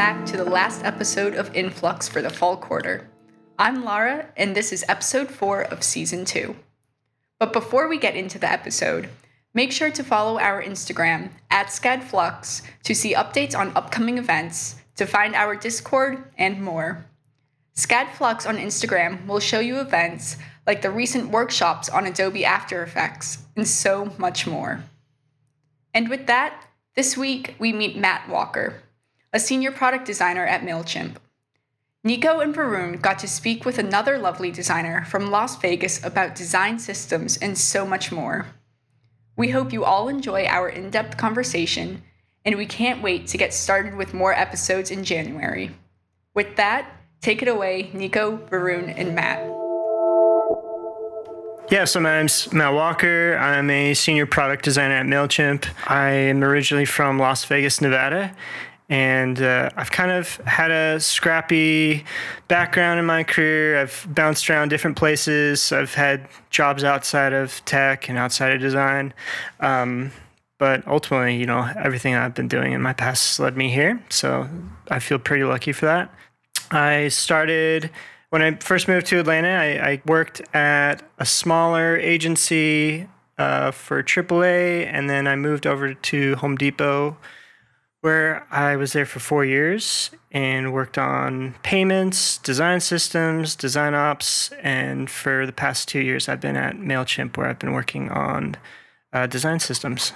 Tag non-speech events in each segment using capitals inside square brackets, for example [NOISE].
back to the last episode of Influx for the fall quarter. I'm Lara, and this is episode 4 of season 2. But before we get into the episode, make sure to follow our Instagram at SCADFlux to see updates on upcoming events, to find our Discord, and more. SCADFlux on Instagram will show you events like the recent workshops on Adobe After Effects, and so much more. And with that, this week we meet Matt Walker, a senior product designer at MailChimp. Nico and Varun got to speak with another lovely designer from Las Vegas about design systems and so much more. We hope you all enjoy our in depth conversation, and we can't wait to get started with more episodes in January. With that, take it away, Nico, Varun, and Matt. Yeah, so my name's Matt Walker. I'm a senior product designer at MailChimp. I am originally from Las Vegas, Nevada, and uh, I've kind of had a scrappy background in my career. I've bounced around different places. I've had jobs outside of tech and outside of design. Um, but ultimately, you know, everything I've been doing in my past has led me here. So I feel pretty lucky for that. I started when I first moved to Atlanta, I, I worked at a smaller agency uh, for AAA, and then I moved over to Home Depot, where I was there for four years and worked on payments, design systems, design ops, and for the past two years, I've been at Mailchimp, where I've been working on uh, design systems.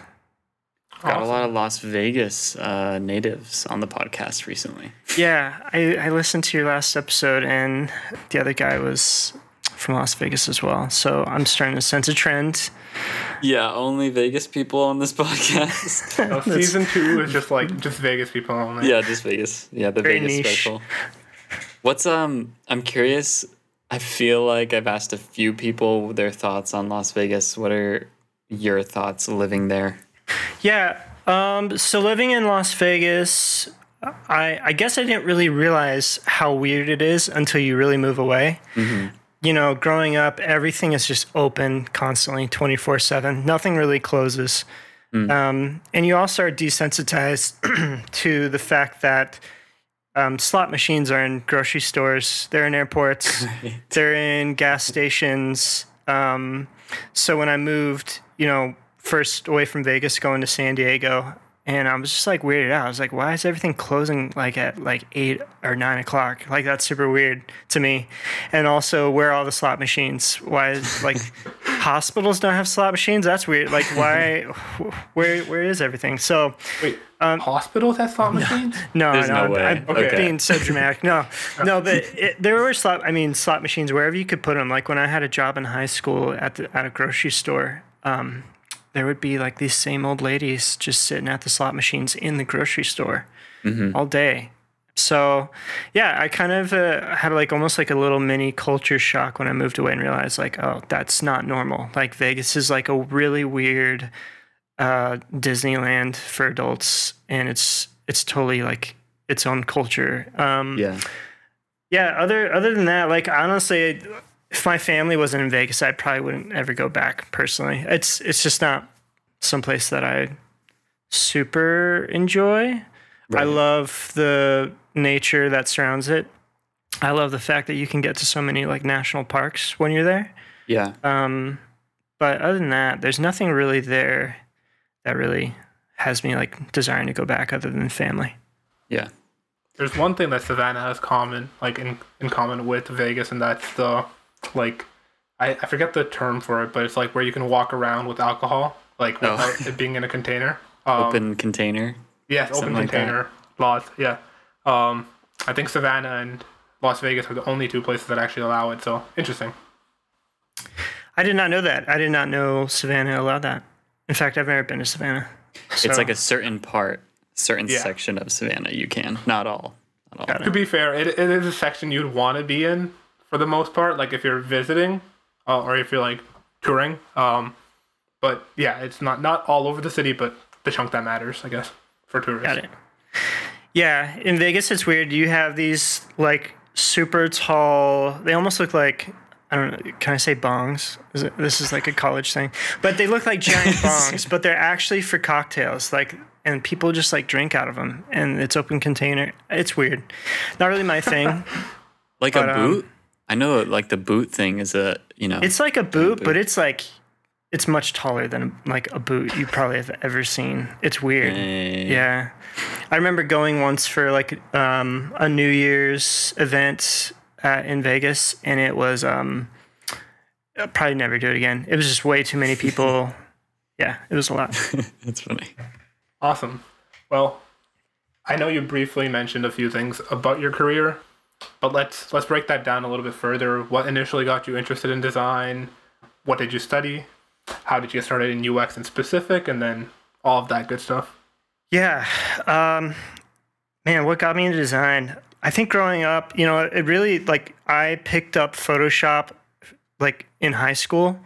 Got awesome. a lot of Las Vegas uh, natives on the podcast recently. Yeah, I, I listened to your last episode, and the other guy was from Las Vegas as well. So I'm starting to sense a trend. Yeah, only Vegas people on this [LAUGHS] podcast. [LAUGHS] oh, season two is just like just Vegas people only. Yeah, just Vegas. Yeah, the Very Vegas niche. special. What's um? I'm curious. I feel like I've asked a few people their thoughts on Las Vegas. What are your thoughts living there? Yeah. Um, so living in Las Vegas, I, I guess I didn't really realize how weird it is until you really move away. Mm-hmm. You know, growing up, everything is just open constantly, 24 7. Nothing really closes. Mm. Um, and you also are desensitized [CLEARS THROAT] to the fact that um, slot machines are in grocery stores, they're in airports, [LAUGHS] right. they're in gas stations. Um, so when I moved, you know, first away from Vegas going to San Diego, and I was just like weirded out. I was like, why is everything closing like at like eight or nine o'clock? Like that's super weird to me. And also, where are all the slot machines? Why is like [LAUGHS] hospitals don't have slot machines? That's weird. Like why? Where where is everything? So wait. Um, hospitals have slot machines? [LAUGHS] No, There's no, no way. I'm okay. being so dramatic. No, no, [LAUGHS] but it, there were slot. I mean, slot machines wherever you could put them. Like when I had a job in high school at the at a grocery store. Um, there would be like these same old ladies just sitting at the slot machines in the grocery store mm-hmm. all day. So, yeah, I kind of uh, had like almost like a little mini culture shock when I moved away and realized like, oh, that's not normal. Like Vegas is like a really weird uh, Disneyland for adults, and it's it's totally like its own culture. Um, yeah, yeah. Other other than that, like honestly, if my family wasn't in Vegas, I probably wouldn't ever go back personally. It's it's just not someplace that I super enjoy. Right. I love the nature that surrounds it. I love the fact that you can get to so many like national parks when you're there. Yeah. Um, but other than that, there's nothing really there that really has me like desiring to go back other than family. Yeah. There's one thing that Savannah has common, like in, in common with Vegas, and that's the like I, I forget the term for it, but it's like where you can walk around with alcohol, like oh. without oh. it being in a container. [LAUGHS] Um, open container. Yes, open like container laws. Yeah. Um, I think Savannah and Las Vegas are the only two places that actually allow it. So interesting. I did not know that. I did not know Savannah allowed that. In fact, I've never been to Savannah. So. It's like a certain part, certain yeah. section of Savannah you can. Not all. Not all. To be fair, it, it is a section you'd want to be in for the most part. Like if you're visiting, uh, or if you're like touring. Um, but yeah, it's not not all over the city, but the chunk that matters, I guess, for tourists. Got it. Yeah, in Vegas, it's weird. You have these like super tall. They almost look like I don't know. Can I say bongs? Is it, this is like a college thing, but they look like giant [LAUGHS] bongs, but they're actually for cocktails. Like, and people just like drink out of them, and it's open container. It's weird. Not really my thing. [LAUGHS] like but, a um, boot. Um, I know, like the boot thing is a you know. It's like a boot, boot. but it's like it's much taller than like a boot you probably have ever seen. It's weird. Hey. Yeah. I remember going once for like um, a New Year's event at, in Vegas, and it was um, I'll probably never do it again. It was just way too many people. [LAUGHS] yeah, it was a lot. [LAUGHS] That's funny. Awesome. Well, I know you briefly mentioned a few things about your career, but let's let's break that down a little bit further. What initially got you interested in design? What did you study? How did you get started in UX in specific, and then all of that good stuff? Yeah, um, man, what got me into design? I think growing up, you know, it really like I picked up Photoshop like in high school.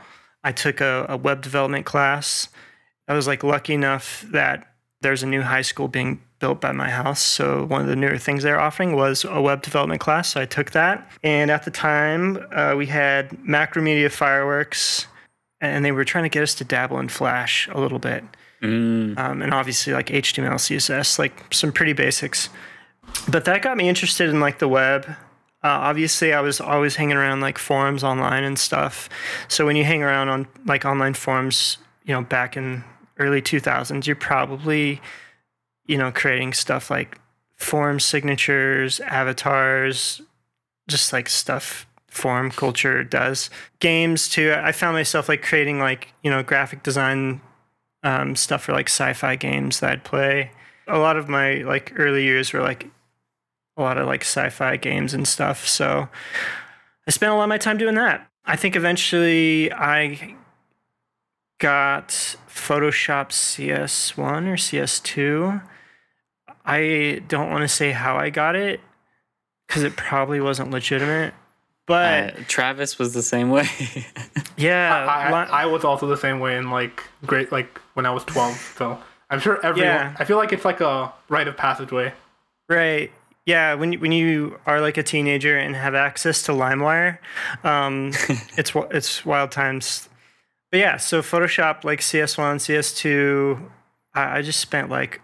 I took a, a web development class. I was like lucky enough that there's a new high school being built by my house. So one of the newer things they're offering was a web development class. So I took that. And at the time, uh, we had Macromedia Fireworks, and they were trying to get us to dabble in Flash a little bit. Mm. Um, and obviously, like HTML, CSS, like some pretty basics but that got me interested in like the web. Uh, obviously, I was always hanging around like forums online and stuff. So when you hang around on like online forums, you know, back in early 2000s, you're probably, you know, creating stuff like form signatures, avatars, just like stuff form culture does. Games too. I found myself like creating like, you know, graphic design um, stuff for like sci-fi games that I'd play. A lot of my like early years were like a lot of like sci-fi games and stuff. So I spent a lot of my time doing that. I think eventually I got Photoshop CS1 or CS2. I don't want to say how I got it because it probably wasn't legitimate. But uh, Travis was the same way. [LAUGHS] yeah, I, I, I, was also the same way in like great like when I was twelve. So I'm sure everyone. Yeah. I feel like it's like a rite of passageway. Right yeah, when you, when you are like a teenager and have access to LimeWire, um, [LAUGHS] it's it's wild times. But yeah, so Photoshop like CS1, CS2, I, I just spent like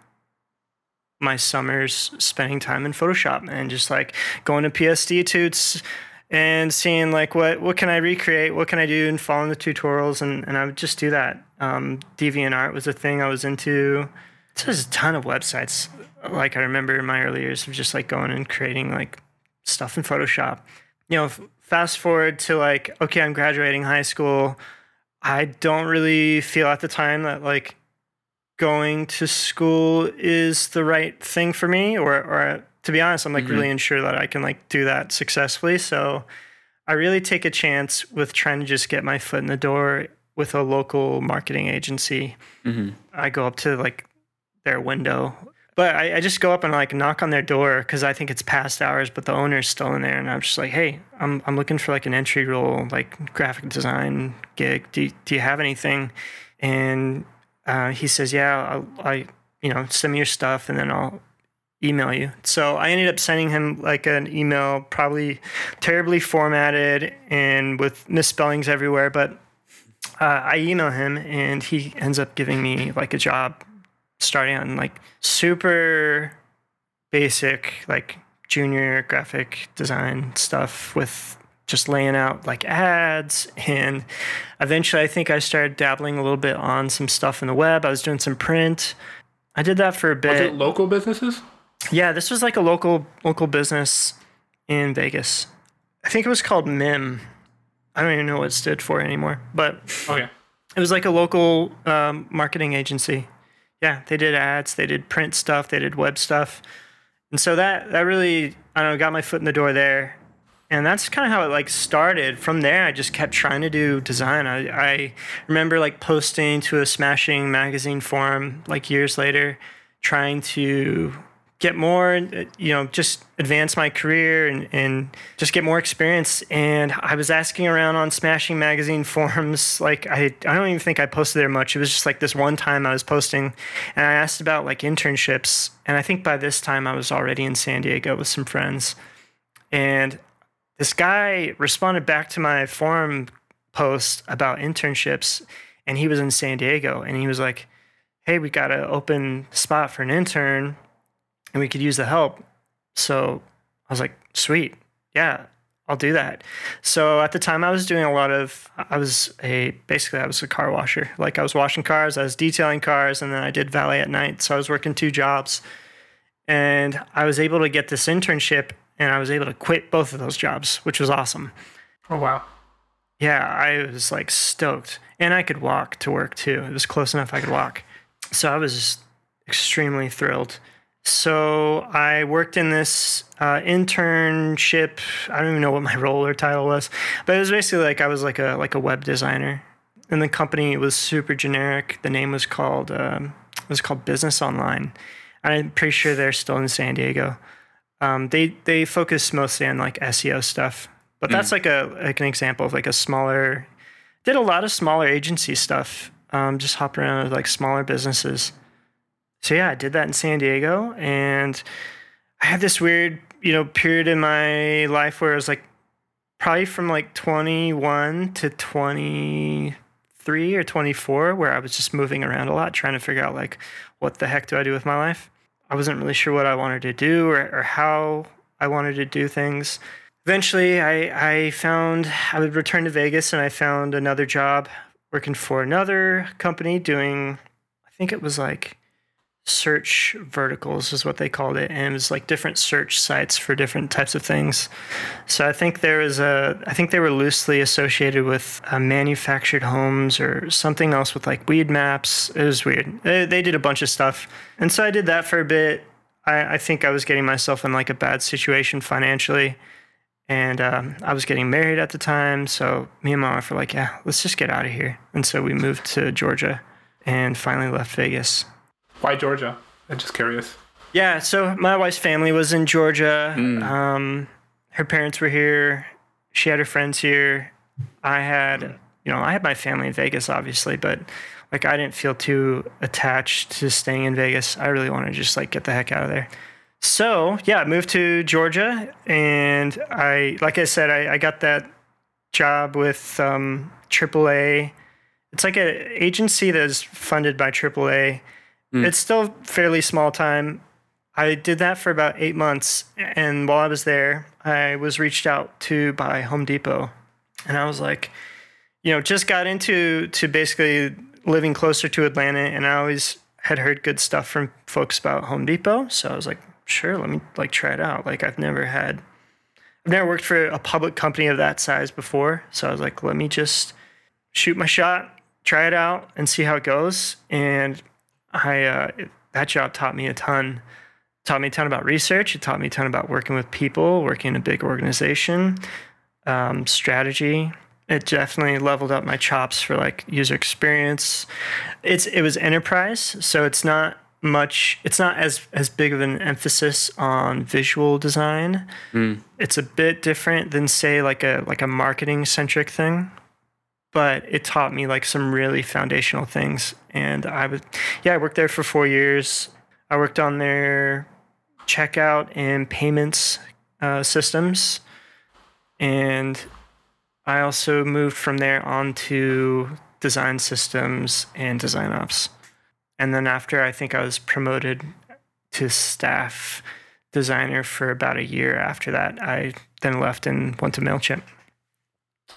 my summers spending time in Photoshop and just like going to PSDTuts and seeing like what what can I recreate, what can I do, and following the tutorials, and, and I would just do that. Um, DeviantArt was a thing I was into. There's a ton of websites like I remember in my early years of just like going and creating like stuff in Photoshop. You know, fast forward to like, okay, I'm graduating high school. I don't really feel at the time that like going to school is the right thing for me, or or to be honest, I'm like mm-hmm. really unsure that I can like do that successfully. So I really take a chance with trying to just get my foot in the door with a local marketing agency. Mm-hmm. I go up to like their window but I, I, just go up and like knock on their door because I think it's past hours, but the owner's still in there, and I'm just like, hey, I'm I'm looking for like an entry role, like graphic design gig. Do do you have anything? And uh, he says, yeah, I'll, I you know send me your stuff, and then I'll email you. So I ended up sending him like an email, probably terribly formatted and with misspellings everywhere, but uh, I email him, and he ends up giving me like a job starting on like super basic like junior graphic design stuff with just laying out like ads and eventually I think I started dabbling a little bit on some stuff in the web. I was doing some print. I did that for a bit. Was it local businesses? Yeah, this was like a local local business in Vegas. I think it was called MIM. I don't even know what it stood for anymore, but okay. It was like a local um, marketing agency yeah, they did ads, they did print stuff, they did web stuff. And so that that really I don't know, got my foot in the door there. And that's kind of how it like started. From there, I just kept trying to do design. I, I remember like posting to a Smashing magazine forum like years later, trying to get more, uh, you know, just advance my career and, and just get more experience. And I was asking around on Smashing Magazine [LAUGHS] forums. Like, I, I don't even think I posted there much. It was just like this one time I was posting and I asked about like internships. And I think by this time I was already in San Diego with some friends. And this guy responded back to my forum post about internships, and he was in San Diego, and he was like, "Hey, we got an open spot for an intern, and we could use the help." So I was like, "Sweet, yeah." I'll do that. So at the time, I was doing a lot of. I was a basically I was a car washer. Like I was washing cars, I was detailing cars, and then I did valet at night. So I was working two jobs, and I was able to get this internship, and I was able to quit both of those jobs, which was awesome. Oh wow! Yeah, I was like stoked, and I could walk to work too. It was close enough I could walk, so I was extremely thrilled. So I worked in this uh, internship. I don't even know what my [LAUGHS] role or title was, but it was basically like I was like a like a web designer, and the company was super generic. The name was called um, it was called Business Online. I'm pretty sure they're still in San Diego. Um, they they focus mostly on like SEO stuff, but that's mm. like a like an example of like a smaller. Did a lot of smaller agency stuff. Um, just hopped around with like smaller businesses so yeah, I did that in San Diego, and I had this weird, you know, period in my life where I was like, probably from like 21 to 23 or 24, where I was just moving around a lot, trying to figure out like, what the heck do I do with my life? I wasn't really sure what I wanted to do or, or how I wanted to do things. Eventually, I, I found I would return to Vegas and I found another job working for another company doing, I think it was like search verticals is what they called it and it was like different search sites for different types of things. So i think there was a i think they were loosely associated with uh, manufactured homes or something else with like Weedmaps. It was weird. They, they did a bunch of stuff. And so i did that for a bit. I, I think i was getting myself in like a bad situation financially. And um, i was getting married at the time. So me and my wife were like yeah let's just get out of here. And so we moved to georgia and finally left vegas why Georgia? I'm just curious. Yeah, so my wife's family was in Georgia. Mm. Um, her parents were here. She had her friends here. I had, you know, I had my family in Vegas, obviously, but like I didn't feel too attached to staying in Vegas. I really wanted to just like get the heck out of there. So yeah, I moved to Georgia, and I, like I said, I, I got that job with um, AAA. It's like an agency that is funded by AAA Mm. It's still fairly small time. I did that for about eight months, and while I was there, I was reached out to by Home Depot, and I was like, you know, just got into to basically living closer to Atlanta, and I always had heard good stuff from folks about Home Depot, so I was like, sure, let me like try it out. Like I've never had, I've never worked for a public company of that size before, so I was like, let me just shoot my shot, try it out, and see how it goes, and I uh, that job taught me a ton. Taught me a ton about research. It taught me a ton about working with people, working in a big organization, um, strategy. It definitely leveled up my chops for like user experience. It's it was enterprise, so it's not much. It's not as as big of an emphasis on visual design. Mm. It's a bit different than say like a like a marketing centric thing but it taught me like some really foundational things. And I was, yeah, I worked there for four years. I worked on their checkout and payments uh, systems. And I also moved from there on to design systems and design ops. And then after I think I was promoted to staff designer for about a year after that, I then left and went to MailChimp.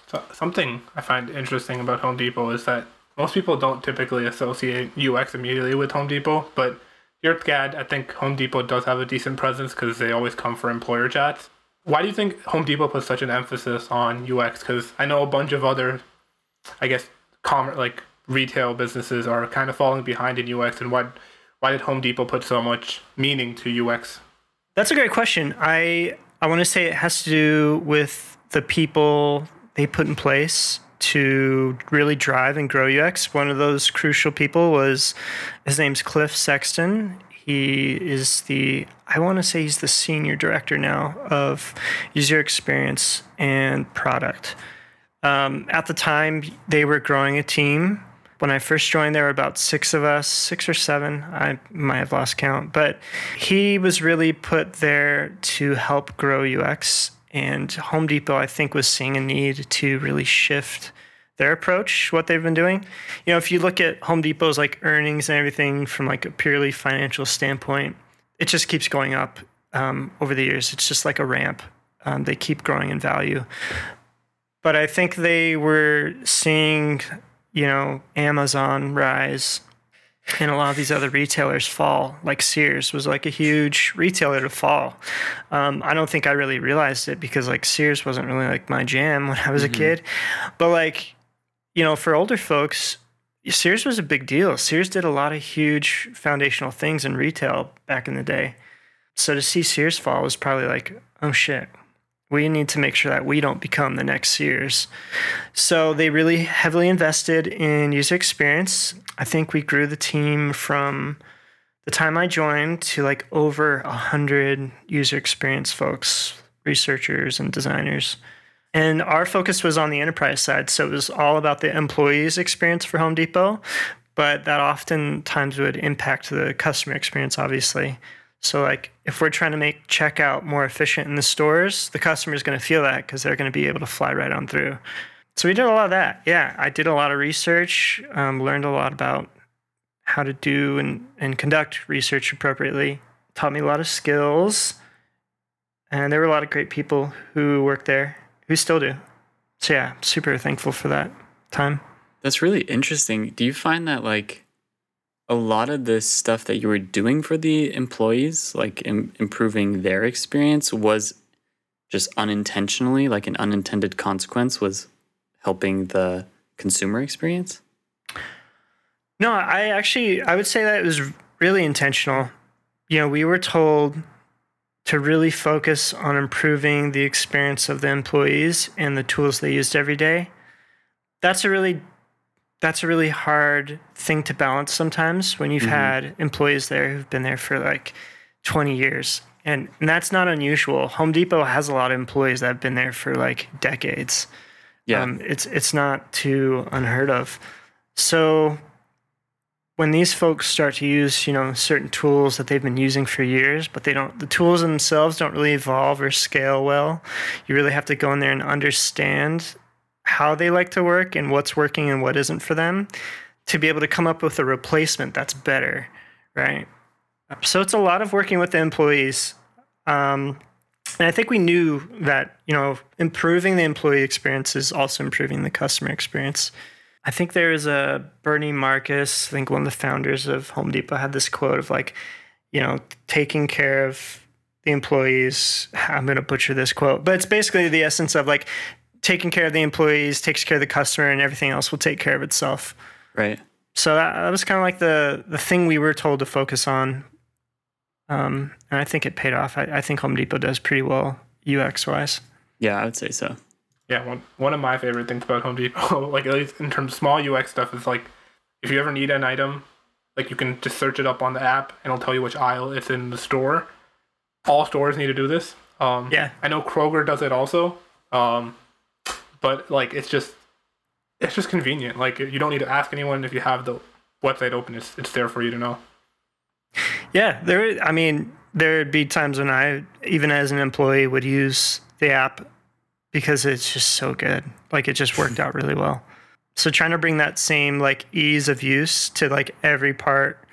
So something I find interesting about Home Depot is that most people don't typically associate UX immediately with Home Depot, but here at SCAD, I think Home Depot does have a decent presence because they always come for employer chats. Why do you think Home Depot puts such an emphasis on UX? Because I know a bunch of other, I guess, commerce like retail businesses are kind of falling behind in UX, and why why did Home Depot put so much meaning to UX? That's a great question. I I want to say it has to do with the people they put in place to really drive and grow UX. One of those crucial people was his name's Cliff Sexton. He is the I want to say he's the senior director now of user experience and product. Um, at the time, they were growing a team. When I first joined, there were about six of us, six or seven. I might have lost count, but he was really put there to help grow UX And Home Depot, I think, was seeing a need to really shift their approach, what they've been doing. You know, if you look at Home Depot's like earnings and everything from like a purely financial standpoint, it just keeps going up um, over the years. It's just like a ramp. Um, they keep growing in value. But I think they were seeing, you know, Amazon rise and a lot of these other retailers fall. Like Sears was like a huge retailer to fall. Um, I don't think I really realized it because like Sears wasn't really like my jam [LAUGHS] when I was mm-hmm. a kid. But like, you know, for older folks, Sears was a big deal. Sears did a lot of huge foundational things in retail back in the day. So to see Sears fall was probably like, oh shit, we need to make sure that we don't become the next Sears. So they really heavily invested in user experience. I think we grew the team from the time I joined to like over a hundred user experience folks, researchers and designers. And our focus was on the enterprise side. So it was all about the employees' experience for Home Depot, but that oftentimes would impact the customer experience, obviously. So, like, if we're trying to make checkout more efficient in the stores, the customer is going to feel that because they're going to be able to fly right on through. So, we did a lot of that. Yeah, I did a lot of research, um, learned a lot about how to do and, and conduct research appropriately, taught me a lot of skills. And there were a lot of great people who worked there who still do. So, yeah, super thankful for that time. That's really interesting. Do you find that, like, a lot of the stuff that you were doing for the employees, like Im- improving their experience, was just unintentionally, like an unintended consequence, was helping the consumer experience? No, I actually I would say that it was really intentional. You know, we were told to really focus on improving the experience of the employees and the tools they used every day. That's a really that's a really hard thing to balance sometimes when you've mm-hmm. had employees there who've been there for like 20 years. And, and that's not unusual. Home Depot has a lot of employees that have been there for like decades. Yeah. Um, it's it's not too unheard of. So when these folks start to use, you know, certain tools that they've been using for years, but they don't the tools themselves don't really evolve or scale well, you really have to go in there and understand how they like to work and what's working and what isn't for them to be able to come up with a replacement that's better, right? So it's a lot of working with the employees. Um, and I think we knew that, you know, improving the employee experience is also improving the customer experience. I think there is a Bernie Marcus, I think one of the founders of Home Depot had this quote of like, you know, taking care of the employees. I'm going to butcher this quote, but it's basically the essence of like taking care of the employees takes care of the customer and everything else will take care of itself. Right. So that, that was kind of like the the thing we were told to focus on. Um, and I think it paid off. I, I think Home Depot does pretty well UX wise. Yeah, I would say so. Yeah, one one of my favorite things about Home Depot, [LAUGHS] like at least in terms of small UX stuff, is like if you ever need an item, like you can just search it up on the app and it'll tell you which aisle it's in the store. All stores need to do this. Um, yeah, I know Kroger does it also. Um, but like it's just it's just convenient. Like you don't need to ask anyone if you have the website open. It's it's there for you to know. Yeah, there. I mean, there'd be times when I, even as an employee, would use the app because it's just so good. Like it just worked out really well. So trying to bring that same like ease of use to like every part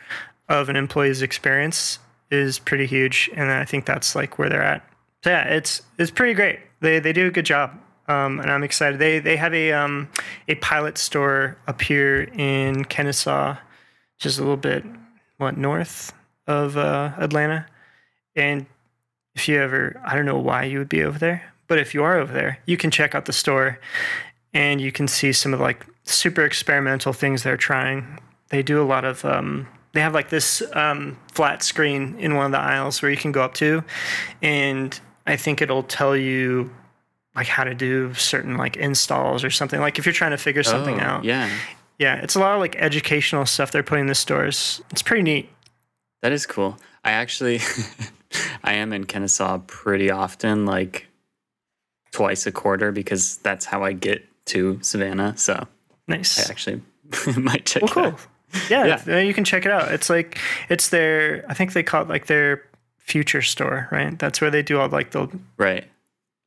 of an employee's experience is pretty huge, and I think that's like where they're at. So yeah, it's it's pretty great. They they do a good job um, and I'm excited. They they have a um, a pilot store up here in Kennesaw, just a little bit what north of uh, Atlanta. And if you ever, I don't know why you would be over there, but if you are over there, you can check out the store, and you can see some of the, like super experimental things they're trying. They do a lot of. Um, they have like this um, flat screen in one of the aisles where you can go up to, and I think it'll tell you like how to do certain like installs or something. Like if you're trying to figure something oh, out. Yeah. Yeah. It's a lot of like educational stuff they're putting in the stores. It's pretty neat. That is cool. I actually [LAUGHS] I am in Kennesaw pretty often, like twice a quarter because that's how I get to Savannah. So nice. I actually [LAUGHS] might check well, cool. Out. Yeah, yeah, you can check it out. It's like it's their I think they call it like their future store, right? That's where they do all like the right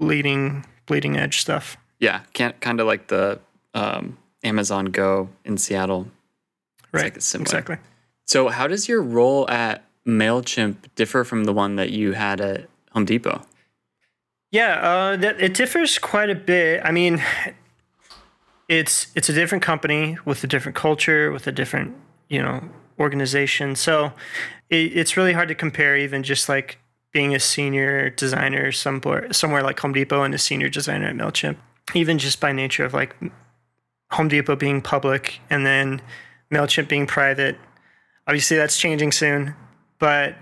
leading bleeding edge stuff. Yeah, can't kind of like the um, Amazon Go in Seattle. Right. Like exactly. So, how does your role at Mailchimp differ from the one that you had at Home Depot? Yeah, uh, that it differs quite a bit. I mean, it's it's a different company with a different culture, with a different you know organization. So it, it's really hard to compare, even just like being a senior designer somewhere somewhere like Home Depot and a senior designer at Mailchimp. Even just by nature of like Home Depot being public and then Mailchimp being private. Obviously, that's changing soon, but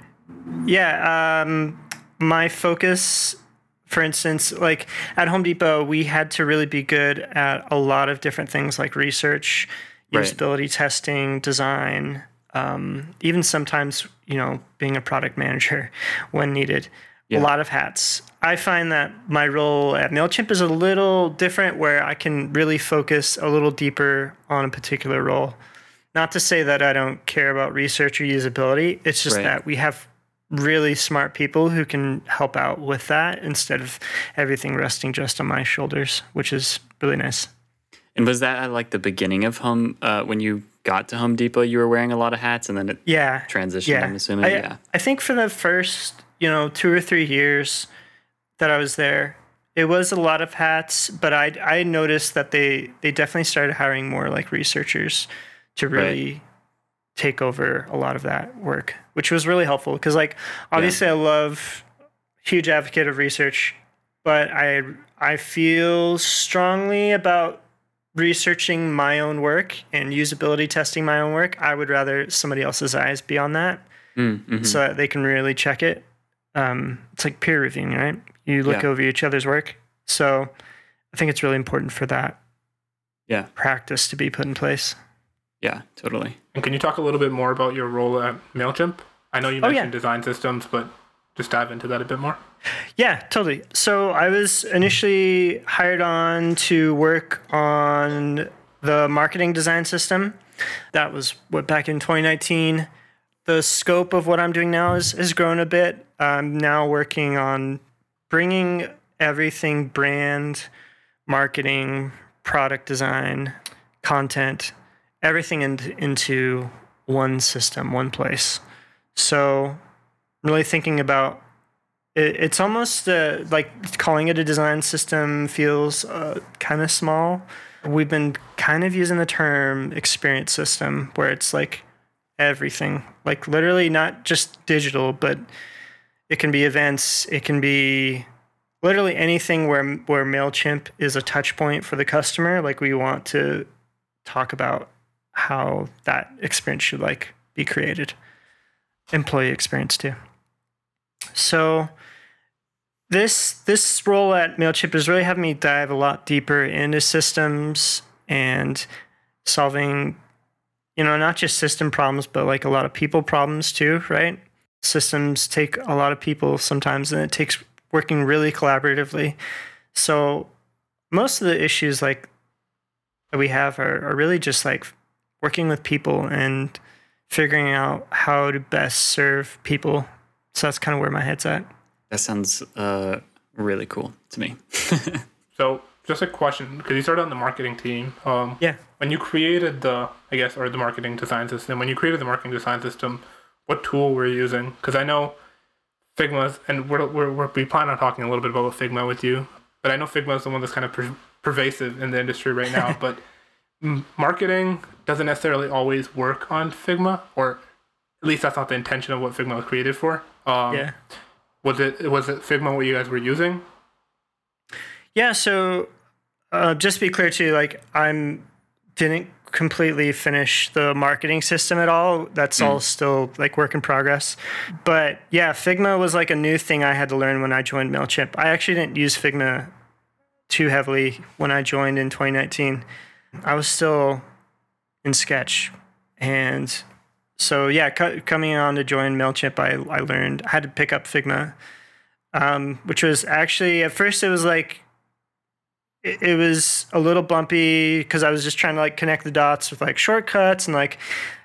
yeah, um, my focus for instance, like at Home Depot, we had to really be good at a lot of different things like research, usability right. testing, design, um, even sometimes, you know, being a product manager [LAUGHS] when needed. Yeah. A lot of hats. I find that my role at MailChimp is a little different where I can really focus a little deeper on a particular role. Not to say that I don't care about research or usability, it's just right. that we have really smart people who can help out with that instead of everything resting just on my shoulders, which is really nice. And was that at like the beginning of Home uh, when you got to Home Depot? You were wearing a lot of hats, and then it yeah transitioned. Yeah. I'm assuming. I, yeah. I think for the first you know two or three years that I was there, it was a lot of hats, but I I noticed that they they definitely started hiring more like researchers to really right. take over a lot of that work, which was really helpful because like obviously yeah. I love huge advocate of research, but I I feel strongly about researching my own work and usability testing my own work. I would rather somebody else's eyes be on that mm, mm-hmm. so that they can really check it. Um, it's like peer reviewing, right? You look yeah. over each other's work. So I think it's really important for that yeah practice to be put in place. Yeah, totally. And can you talk a little bit more about your role at MailChimp? I know you mentioned oh, yeah. design systems, but just dive into that a bit more. Yeah, totally. So I was initially hired on to work on the marketing design system. That was what back in 2019. The scope of what I'm doing now is, has grown a bit. I'm now working on bringing everything brand, marketing, product design, content, everything in, into one system, one place. So, really thinking about it, it's almost uh, like calling it a design system feels uh, kind of small. We've been kind of using the term experience system, where it's like everything, like literally not just digital, but it can be events, it can be literally anything where where Mailchimp is a touch point for the customer. Like we want to talk about how that experience should like be created, employee experience too. So this this role at Mailchimp has really had me dive a lot deeper into systems and solving, you know, not just system problems, but like a lot of people problems too, right? Systems take a lot of people sometimes, and it takes working really collaboratively. So most of the issues like that we have are, are really just like working with people and figuring out how to best serve people. So that's kind of where my head's at. That sounds uh, really cool to me. [LAUGHS] so, just a question because you started on the marketing team. Um, yeah. When you created the, I guess, or the marketing design system, when you created the marketing design system, what tool were you using? Because I know Figma, and we're, we're, we're, we plan on talking a little bit about Figma with you, but I know Figma is the one that's kind of per- pervasive in the industry right now. [LAUGHS] but marketing doesn't necessarily always work on Figma, or at least that's not the intention of what Figma was created for. Um, yeah. Was it was it Figma what you guys were using? Yeah. So uh, just to be clear too, like I'm didn't completely finish the marketing system at all. That's mm. all still like work in progress. But yeah, Figma was like a new thing I had to learn when I joined Mailchimp. I actually didn't use Figma too heavily when I joined in 2019. I was still in Sketch and so yeah, coming on to join Mailchimp, I I learned I had to pick up Figma, um, which was actually at first it was like it, was a little bumpy because I was just trying to like connect the dots with like shortcuts and like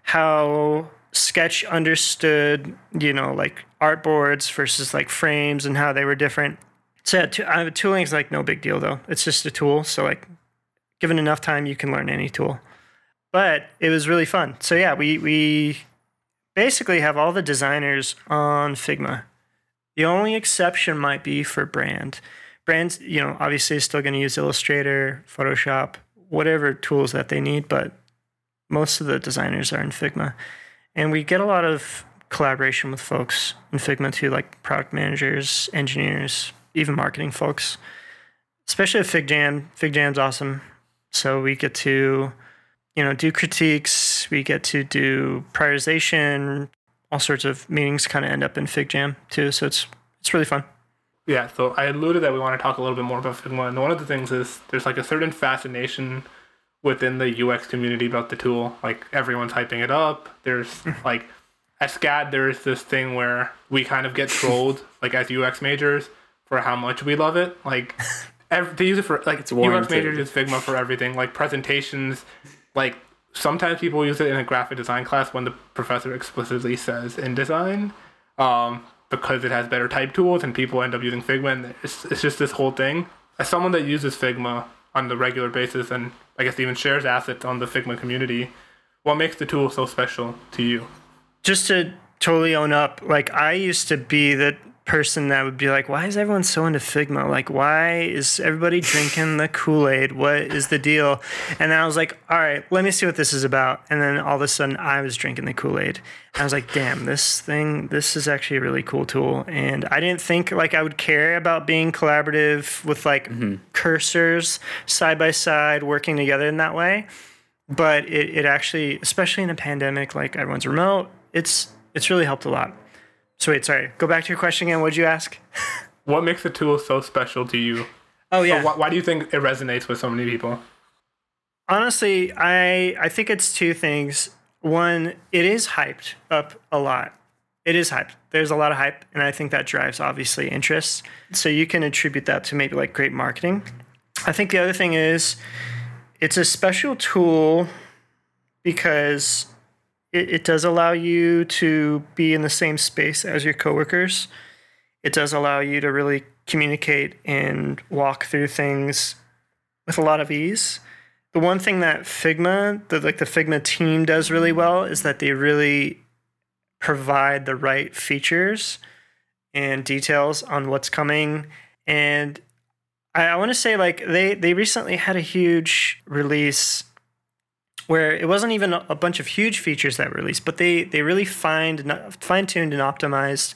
how Sketch understood you know like artboards versus like frames and how they were different. So yeah, t- uh, tooling is like no big deal though. It's just a tool. So like, given enough time, you can learn any tool. But it was really fun. So yeah, we we basically have all the designers on Figma. The only exception might be for brand. Brands, you know, obviously still going to use Illustrator, Photoshop, whatever tools that they need, but most of the designers are in Figma. And we get a lot of collaboration with folks in Figma too, like product managers, engineers, even marketing folks. Especially at FigJam. FigJam's awesome. So we get to, you know, do critiques, we get to do prioritization, all sorts of meetings kind of end up in FigJam too. So it's it's really fun. Yeah, so I alluded that we want to talk a little bit more about Figma, and one of the things is there's like a certain fascination within the UX community about the tool. Like everyone's hyping it up. There's [LAUGHS] like at SCAD, there's this thing where we kind of get trolled, [LAUGHS] like as UX majors, for how much we love it. Like [LAUGHS] every, they use it for like it's UX majors use Figma for everything, like presentations. Like sometimes people use it in a graphic design class when the professor explicitly says InDesign. Um, because it has better type tools and people end up using Figma and it's, it's just this whole thing. As someone that uses Figma on the regular basis and I guess even shares assets on the Figma community, what makes the tool so special to you? Just to totally own up, like I used to be the person that would be like, why is everyone so into Figma? Like, why is everybody drinking the Kool Aid? What is the deal? And then I was like, all right, let me see what this is about. And then all of a sudden, I was drinking the Kool Aid. I was like, damn, this thing, this is actually a really cool tool. And I didn't think like I would care about being collaborative with like mm-hmm. cursors side by side, working together in that way. But it, it actually, especially in a pandemic, like everyone's remote, it's it's really helped a lot. So wait, sorry. Go back to your question again. What'd you ask? [LAUGHS] what makes the tool so special to you? Oh yeah. Why, why do you think it resonates with so many people? Honestly, I I think it's two things. One, it is hyped up a lot. It is hyped. There's a lot of hype, and I think that drives obviously interest. So you can attribute that to maybe like great marketing. I think the other thing is it's a special tool because it, it does allow you to be in the same space as your coworkers. It does allow you to really communicate and walk through things with a lot of ease. The one thing that Figma, the like the Figma team does really well is that they really provide the right features and details on what's coming. And I, I want to say like they they recently had a huge release where it wasn't even a bunch of huge features that were released, but they they really fined fine tuned and optimized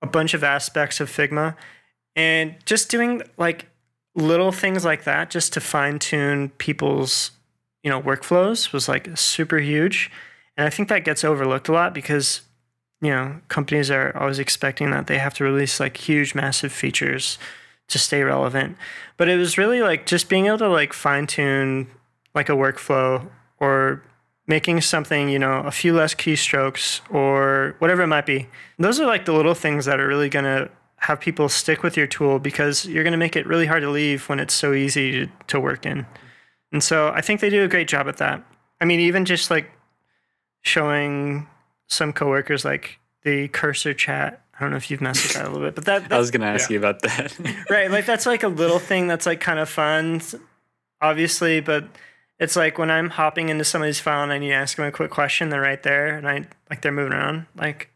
a bunch of aspects of Figma, and just doing like little things like that just to fine tune people's you know workflows was like super huge, and I think that gets overlooked a lot because you know companies are always expecting that they have to release like huge massive features to stay relevant, but it was really like just being able to like fine tune like a workflow or making something, you know, a few less keystrokes or whatever it might be. Those are like the little things that are really going to have people stick with your tool because you're going to make it really hard to leave when it's so easy to, to work in. And so I think they do a great job at that. I mean, even just like showing some coworkers like the cursor chat. I don't know if you've messed with that a little bit, but that [LAUGHS] I was going to ask yeah. you about that. [LAUGHS] right, like that's like a little thing that's like kind of fun, obviously, but it's like when I'm hopping into somebody's file and I need to ask them a quick question, they're right there and I like they're moving around. Like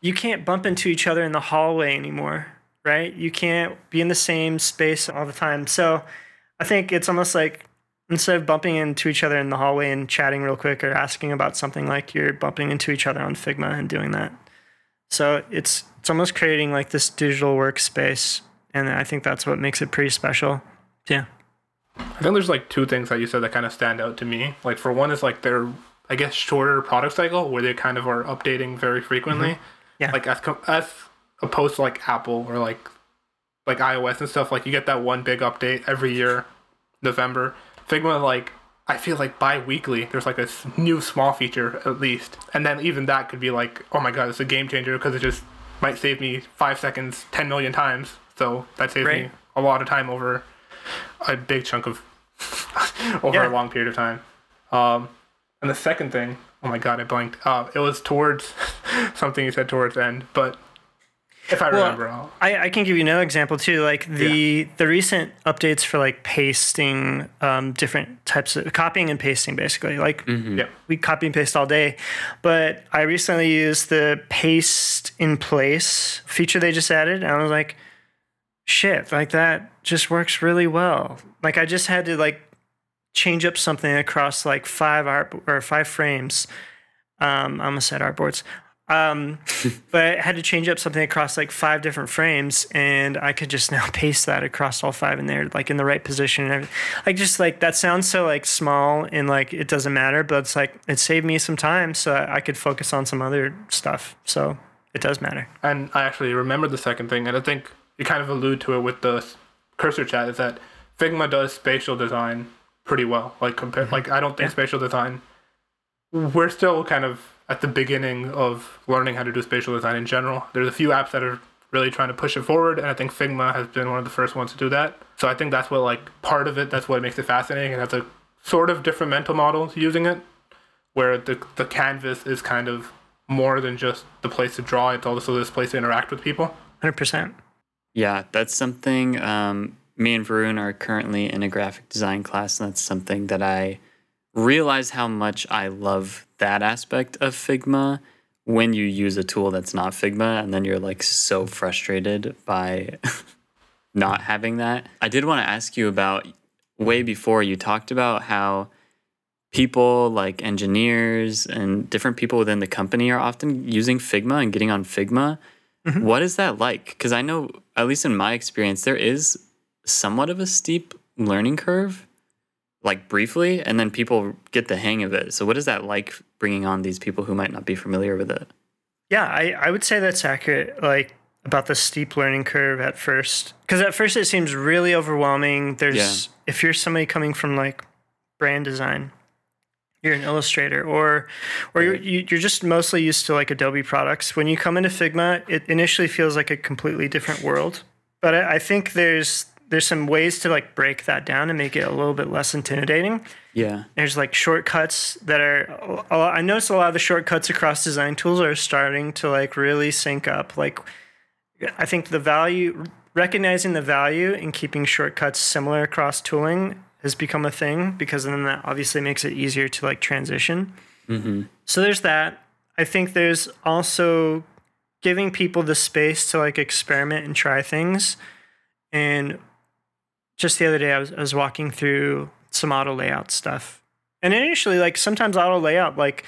you can't bump into each other in the hallway anymore, right? You can't be in the same space all the time. So I think it's almost like instead of bumping into each other in the hallway and chatting real quick or asking about something like you're bumping into each other on Figma and doing that. So it's it's almost creating like this digital workspace and I think that's what makes it pretty special. Yeah. I think there's like two things that you said that kind of stand out to me. Like for one is like their I guess shorter product cycle where they kind of are updating very frequently. Mm-hmm. Yeah. Like as as opposed to like Apple or like like iOS and stuff. Like you get that one big update every year, November. Figma like I feel like bi-weekly there's like a new small feature at least, and then even that could be like oh my god it's a game changer because it just might save me five seconds ten million times. So that saves right. me a lot of time over a big chunk of [LAUGHS] over yeah. a long period of time. Um, and the second thing, oh my god, I blanked. Uh, it was towards [LAUGHS] something you said towards the end, but If I well, remember, I, I can give you another example too. Like the yeah. the recent updates for like pasting, um, different types of copying and pasting, basically. Like mm-hmm. yeah. we copy and paste all day, but I recently used the paste in place feature they just added, and I was like, shit, like that just works really well. Like I just had to like change up something across like five art or five frames. Um, I almost said artboards. Um, [LAUGHS] but I had to change up something across like five different frames, and I could just [LAUGHS] now paste that across all five in there, like in the right position and everything. Like just like that sounds so like small and like it doesn't matter, but it's like it saved me some time, so I could focus on some other stuff. So it does matter. And I actually remember the second thing, and I think you kind of allude to it with the cursor chat is that Figma does spatial design pretty well. Like compared, mm-hmm. like I don't think yeah. spatial design. We're still kind of at the beginning of learning how to do spatial design in general. There's a few apps that are really trying to push it forward, and I think Figma has been one of the first ones to do that. So I think that's what like part of it. That's what makes it fascinating, and has a sort of different mental models using it, where the the canvas is kind of more than just the place to draw. It's also this place to interact with people. Hundred percent. Yeah, that's something. Um, me and Varun are currently in a graphic design class, and that's something that I realize how much I love that aspect of Figma when you use a tool that's not Figma, and then you're like so frustrated by [LAUGHS] not having that. I did want to ask you about way before you talked about how people like engineers and different people within the company are often using Figma and getting on Figma. Mm-hmm. What is that like? Because I know, at least in my experience, there is somewhat of a steep learning curve, like briefly, and then people get the hang of it. So, what is that like bringing on these people who might not be familiar with it? Yeah, I, I would say that's accurate. Like, about the steep learning curve at first because at first it seems really overwhelming there's yeah. if you're somebody coming from like brand design you're an illustrator or or you're, you're just mostly used to like adobe products when you come into figma it initially feels like a completely different world but i, I think there's there's some ways to like break that down and make it a little bit less intimidating. Yeah. There's like shortcuts that are I notice a lot of the shortcuts across design tools are starting to like really sync up. Like I think the value recognizing the value in keeping shortcuts similar across tooling has become a thing because then that obviously makes it easier to like transition. Mm-hmm. So there's that. I think there's also giving people the space to like experiment and try things. And just the other day I was, I was walking through some auto layout stuff. And initially, like sometimes auto layout, like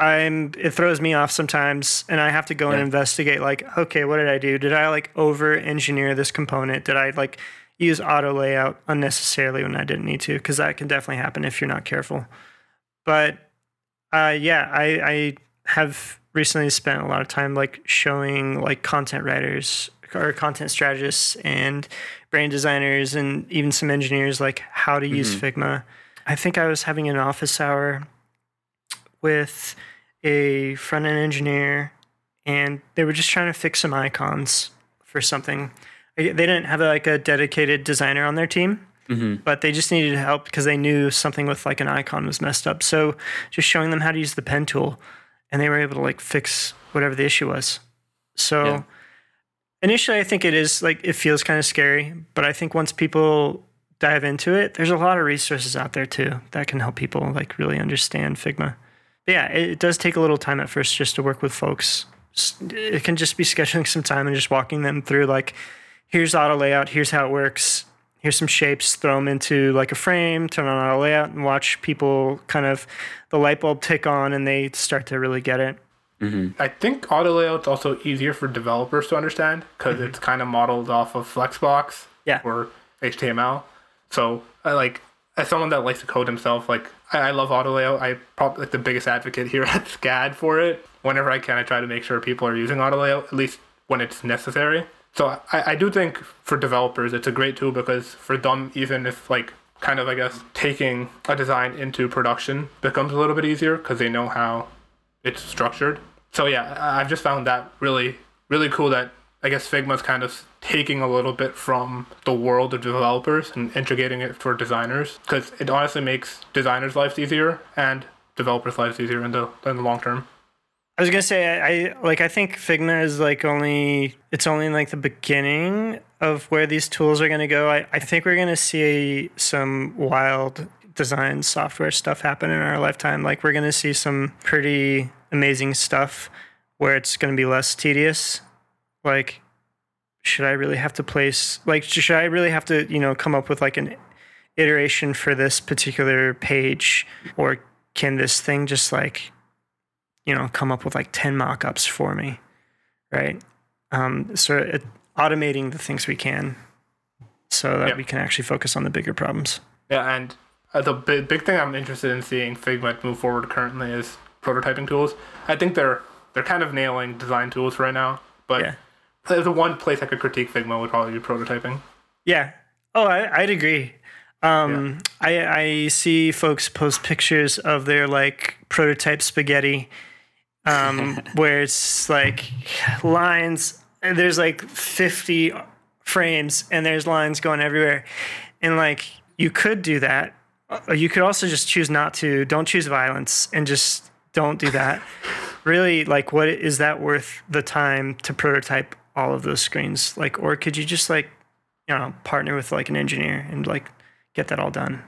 I'm it throws me off sometimes and I have to go yeah. and investigate like, okay, what did I do? Did I like over engineer this component? Did I like use auto layout unnecessarily when I didn't need to? Because that can definitely happen if you're not careful. But uh, yeah, I, I have recently spent a lot of time like showing like content writers or content strategists and brand designers and even some engineers like how to use mm-hmm. Figma. I think I was having an office hour with a front end engineer and they were just trying to fix some icons for something. They didn't have like a dedicated designer on their team, mm-hmm. but they just needed help because they knew something with like an icon was messed up. So just showing them how to use the pen tool and they were able to like fix whatever the issue was. So yeah initially I think it is like it feels kind of scary, but I think once people dive into it, there's a lot of resources out there too that can help people like really understand Figma. But yeah, it, does take a little time at first just to work with folks. It can just be scheduling some time and just walking them through like, here's auto layout, here's how it works, here's some shapes, throw them into like a frame, turn on auto layout, and watch people kind of the light bulb tick on and they start to really get it. Mm-hmm. I think auto layout's also easier for developers to understand because mm-hmm. it's kind of modeled off of Flexbox yeah. or HTML. So, I like as someone that likes to code himself, like I, I love auto layout. I probably like the biggest advocate here [LAUGHS] at SCAD for it. Whenever I can, I try to make sure people are using auto layout at least when it's necessary. So I, I do think for developers it's a great tool because for them even if like kind of I guess taking a design into production becomes a little bit easier because they know how it's structured so yeah, I've just found that really really cool that I guess Figma's kind of taking a little bit from the world of developers and integrating it for designers because it honestly makes designers' lives easier and developers' lives easier in the in the long term. I was gonna say I, I like I think Figma is like only it's only like the beginning of where these tools are gonna go. I, I think we're gonna see some wild design software stuff happen in our lifetime. Like we're gonna see some pretty amazing stuff where it's gonna be less tedious. Like, should I really have to place like should I really have to, you know, come up with like an iteration for this particular page? Or can this thing just like you know, come up with like 10 mock-ups for me, right? Um, so it, automating the things we can so that yeah. we can actually focus on the bigger problems. Yeah, and uh, the big, big thing I'm interested in seeing Figma move forward currently is prototyping tools. I think they're they're kind of nailing design tools right now, but yeah. the one place I could critique Figma would probably be prototyping. Yeah. Oh, I, would agree. Um, yeah. I I see folks post pictures of their like prototype spaghetti um, [LAUGHS] where it's like lines. And There's like 50 frames, and there's lines going everywhere. And like you could do that. Uh, you could also just choose not to. Don't choose violence, and just don't do that. [LAUGHS] really, like, what is that worth the time to prototype all of those screens? Like, or could you just like, you know, partner with like an engineer and like get that all done?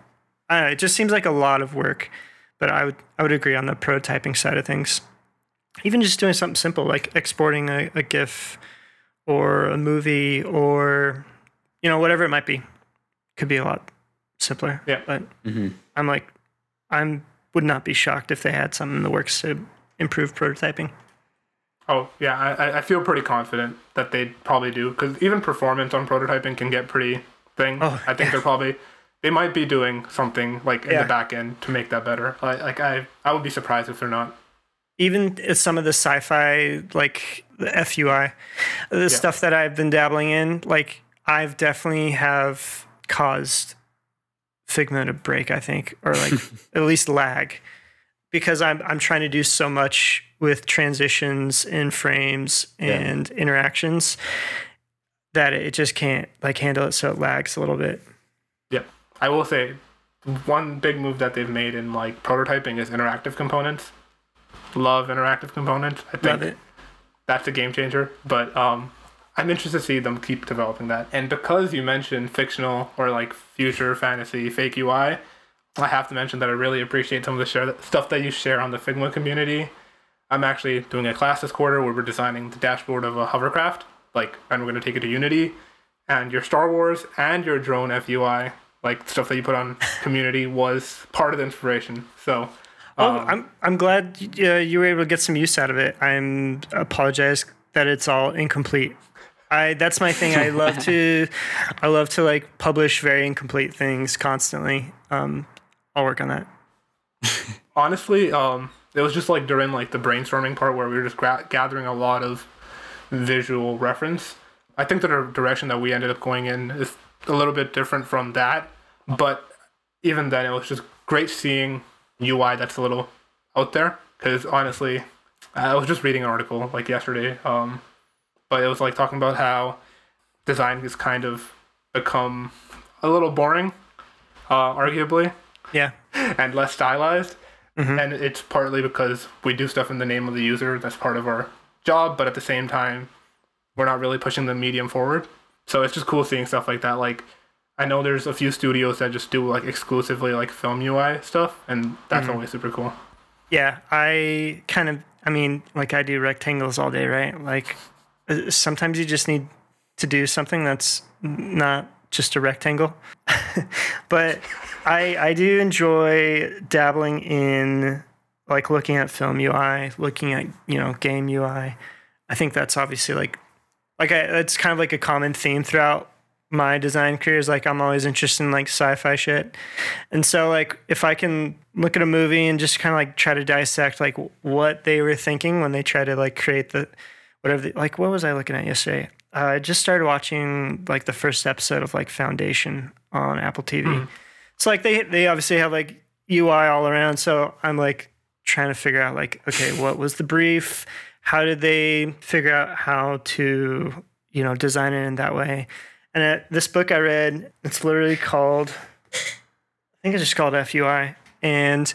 I don't know. It just seems like a lot of work, but I would I would agree on the prototyping side of things even just doing something simple like exporting a, a GIF or a movie or you know whatever it might be could be a lot simpler. Yeah. But mm-hmm. I'm like, I'm would not be shocked if they had something in the works to improve prototyping. Oh yeah, I, I feel pretty confident that they'd probably do because even performance on prototyping can get pretty thing. Oh, I think yeah. they're probably they might be doing something like in yeah. the back end to make that better. Like, like I I would be surprised if they're not even some of the sci-fi like the FUI, the yeah. stuff that I've been dabbling in, like I've definitely have caused Figma to break, I think, or like [LAUGHS] at least lag, because I'm I'm trying to do so much with transitions and frames and yeah. interactions that it just can't like handle it, so it lags a little bit. Yeah, I will say one big move that they've made in like prototyping is interactive components love interactive components. I think that's a game changer. But um, I'm interested to see them keep developing that. And because you mentioned fictional or like future fantasy fake UI, I have to mention that I really appreciate some of the share, stuff that you share on the Figma community. I'm actually doing a class this quarter where we're designing the dashboard of a hovercraft, like, and we're going to take it to Unity. And your Star Wars and your drone FUI, like stuff that you put on [LAUGHS] community, was part of the inspiration. So Oh, um, I'm I'm glad uh, you were able to get some use out of it. I'm apologize that it's all incomplete. I that's my thing. I love to [LAUGHS] I love to like publish very incomplete things constantly. Um, I'll work on that. [LAUGHS] Honestly, um, it was just like during like the brainstorming part where we were just gra- gathering a lot of visual reference. I think the direction that we ended up going in is a little bit different from that, but even then, it was just great seeing UI that's a little out there. Because honestly, I was just reading an article like yesterday, um, but it was like talking about how design has kind of become a little boring, uh, arguably. Yeah. [LAUGHS] And less stylized. Mm-hmm. And it's partly because we do stuff in the name of the user. That's part of our job. But at the same time, we're not really pushing the medium forward. So it's just cool seeing stuff like that. Like I know there's a few studios that just do like exclusively like film UI stuff, and that's mm-hmm. always super cool. Yeah, I kind of, I mean, like I do rectangles all day, right? Like uh, sometimes you just need to do something that's not just a rectangle. [LAUGHS] but I I do enjoy dabbling in like looking at film UI, looking at you know game UI. I think that's obviously like like I, it's kind of like a common theme throughout my design career is like I'm always interested in like sci-fi shit. And so like if I can look at a movie and just kind of like try to dissect like what they were thinking when they try to like create the whatever the, like what was I looking at yesterday? Uh, I just started watching like the first episode of like Foundation on Apple TV. Mm. So like they they obviously have like UI all around. So I'm like trying to figure out like okay, what was the brief? How did they figure out how to you know design it in that way? And at this book I read, it's literally called, I think it's just called FUI. And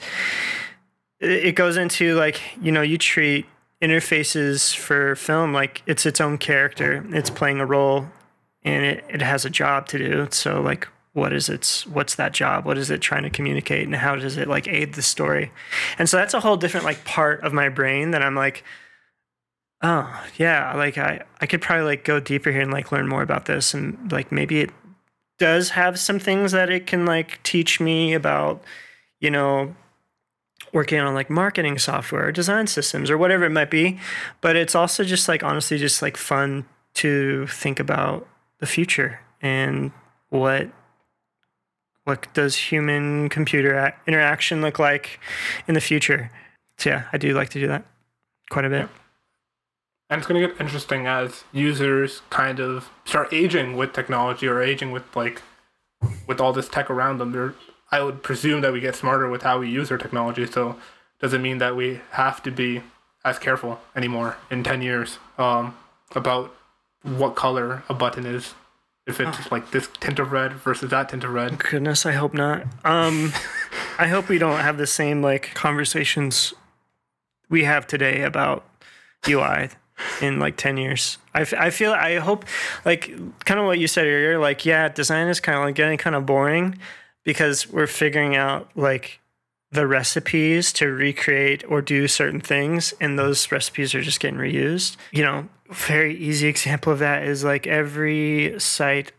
it goes into like, you know, you treat interfaces for film, like it's its own character. It's playing a role and it, it has a job to do. So like what is its what's that job? What is it trying to communicate and how does it like aid the story? And so that's a whole different like part of my brain that I'm like, oh yeah, like I, I could probably like go deeper here and like learn more about this and like maybe it does have some things that it can like teach me about, you know, working on like marketing software or design systems or whatever it might be. But it's also just like honestly just like fun to think about the future and what what does human computer interaction look like in the future. So yeah, I do like to do that quite a bit. Yeah. And it's going to get interesting as users kind of start aging with technology or aging with like with all this tech around them. They're I would presume that we get smarter with how we use our technology. So does it mean that we have to be as careful anymore in 10 years um, about what color a button is? If it's oh. like this tint of red versus that tint of red. Goodness, I hope not. Um, [LAUGHS] I hope we don't have the same like conversations we have today about UI in like 10 years. I, f- I feel, I hope, like, kind of what you said earlier, like, yeah, design is kind of like getting kind of boring because we're figuring out like the recipes to recreate or do certain things and those recipes are just getting reused you know very easy example of that is like every site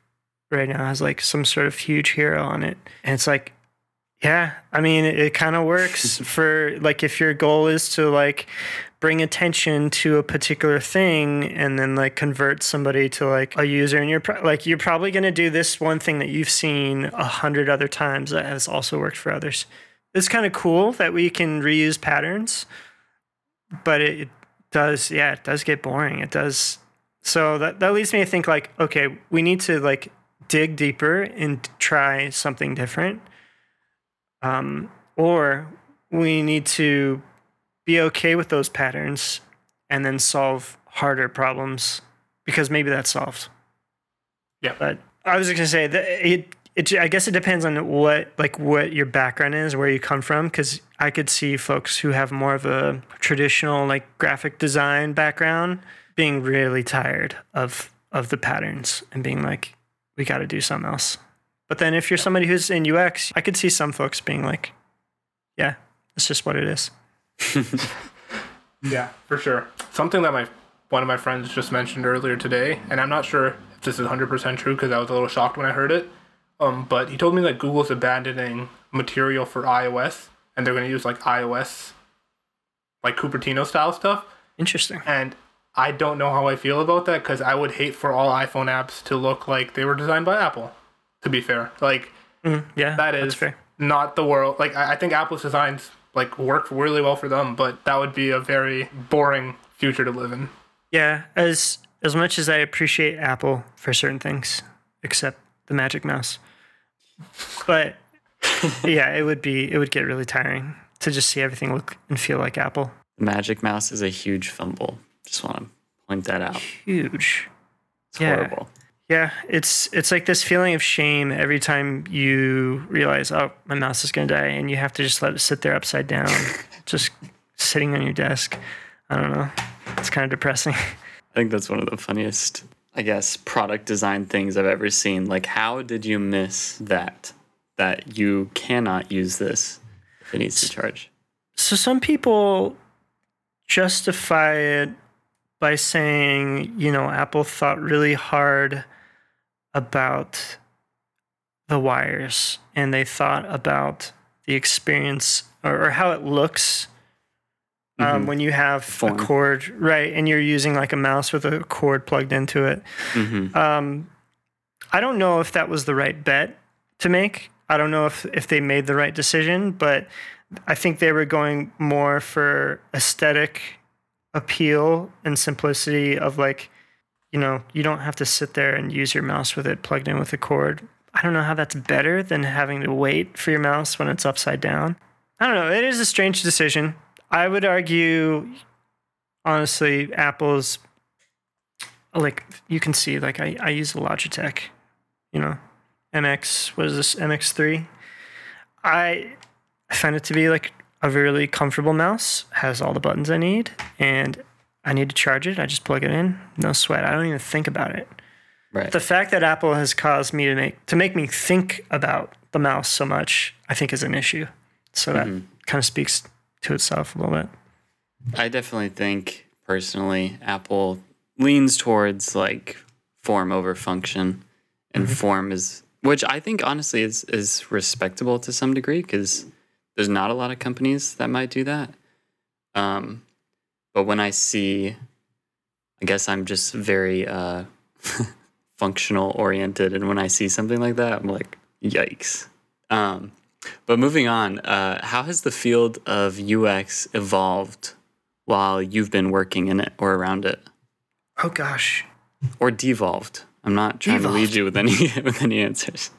right now has like some sort of huge hero on it and it's like yeah i mean it, it kind of works [LAUGHS] for like if your goal is to like bring attention to a particular thing and then like convert somebody to like a user. And you're pro- like you're probably going to do this one thing that you've seen a hundred other times that has also worked for others. It's kind of cool that we can reuse patterns but it, it does yeah it does get boring. It does so that, that leads me to think like okay we need to like dig deeper and try something different. Um, or we need to be okay with those patterns and then solve harder problems because maybe that's solved. Yeah. But I was going to say that it, it, I guess it depends on what, like what your background is, where you come from. Cause I could see folks who have more of a traditional, like graphic design background being really tired of, of the patterns and being like, we got to do something else. But then if you're somebody who's in UX, I could see some folks being like, yeah, it's just what it is. [LAUGHS] yeah, for sure. Something that my one of my friends just mentioned earlier today, and I'm not sure if this is 100% true because I was a little shocked when I heard it. Um, but he told me that Google's abandoning material for iOS, and they're going to use like iOS, like Cupertino style stuff. Interesting. And I don't know how I feel about that because I would hate for all iPhone apps to look like they were designed by Apple. To be fair, like mm, yeah, that is fair. not the world. Like I, I think Apple's designs like work really well for them, but that would be a very boring future to live in. Yeah, as as much as I appreciate Apple for certain things, except the Magic Mouse, but [LAUGHS] yeah, it would be it would get really tiring to just see everything look and feel like Apple. The Magic Mouse is a huge fumble. Just want to point that out. Huge. It's yeah. horrible. Yeah, it's it's like this feeling of shame every time you realize, oh, my mouse is gonna die, and you have to just let it sit there upside down, [LAUGHS] just sitting on your desk. I don't know. It's kind of depressing. [LAUGHS] I think that's one of the funniest, I guess, product design things I've ever seen. Like, how did you miss that? That you cannot use this if it needs to charge. So some people justify it by saying, you know, Apple thought really hard about the wires and they thought about the experience or, or how it looks um, mm-hmm. when you have Form. a cord, right? And you're using like a mouse with a cord plugged into it. Mm-hmm. Um, I don't know if that was the right bet to make. I don't know if, if they made the right decision, but I think they were going more for aesthetic appeal and simplicity of like you know, you don't have to sit there and use your mouse with it plugged in with a cord. I don't know how that's better than having to wait for your mouse when it's upside down. I don't know. It is a strange decision. I would argue, honestly, Apple's like you can see, like I, I use a Logitech, you know, MX. What is this? MX3. I I find it to be like a really comfortable mouse. Has all the buttons I need, and I need to charge it. I just plug it in. No sweat. I don't even think about it. Right. The fact that Apple has caused me to make to make me think about the mouse so much, I think is an issue. So that mm-hmm. kind of speaks to itself a little bit. I definitely think personally Apple leans towards like form over function and mm-hmm. form is which I think honestly is is respectable to some degree because there's not a lot of companies that might do that. Um, but when I see, I guess I'm just very uh, [LAUGHS] functional oriented, and when I see something like that, I'm like, yikes. Um, but moving on, uh, how has the field of UX evolved while you've been working in it or around it? Oh gosh, or devolved. I'm not trying devolved. to lead you with any [LAUGHS] with any answers.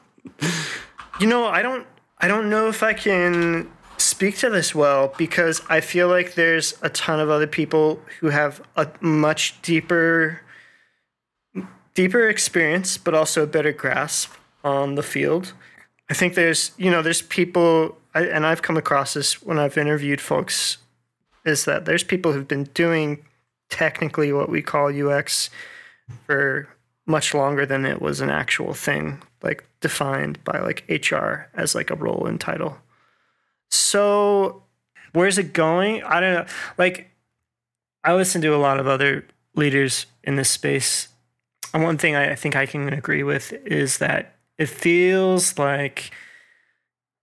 You know, I don't I don't know if I can speak to this well because I feel like there's a ton of other people who have a much deeper deeper experience but also a better grasp on the field. I think there's, you know, there's people and I've come across this when I've interviewed folks is that there's people who've been doing technically what we call UX for much longer than it was an actual thing, like defined by like HR as like a role and title. So where's it going? I don't know. Like I listen to a lot of other leaders in this space. And one thing I think I can agree with is that it feels like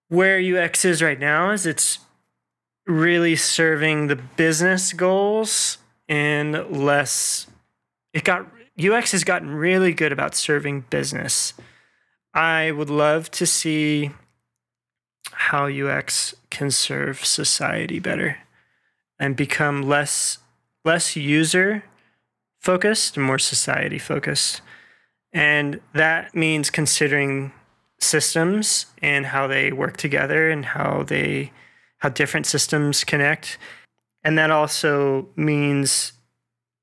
where UX is right now is it's really serving the business goals and less it got UX has gotten really good about serving business. I would love to see how UX can serve society better and become less less user focused and more society focused. And that means considering systems and how they work together and how they how different systems connect. And that also means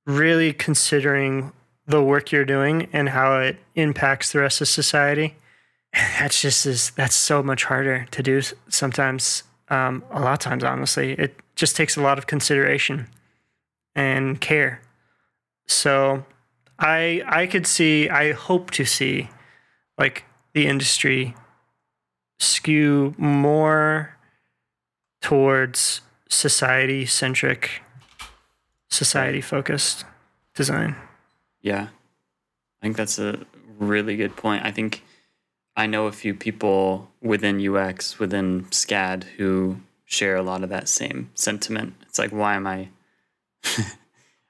really considering the work you're doing and how it impacts the rest of society. [LAUGHS] That's just is that's so much harder to do sometimes. Um, a lot of times, honestly, it just takes a lot of consideration and care. So, I I could see, I hope to see, like the industry skew more towards society centric, society focused design. Yeah. I think that's a really good point. I think I know a few people within UX, within SCAD, who share a lot of that same sentiment. It's like, why am I, [LAUGHS]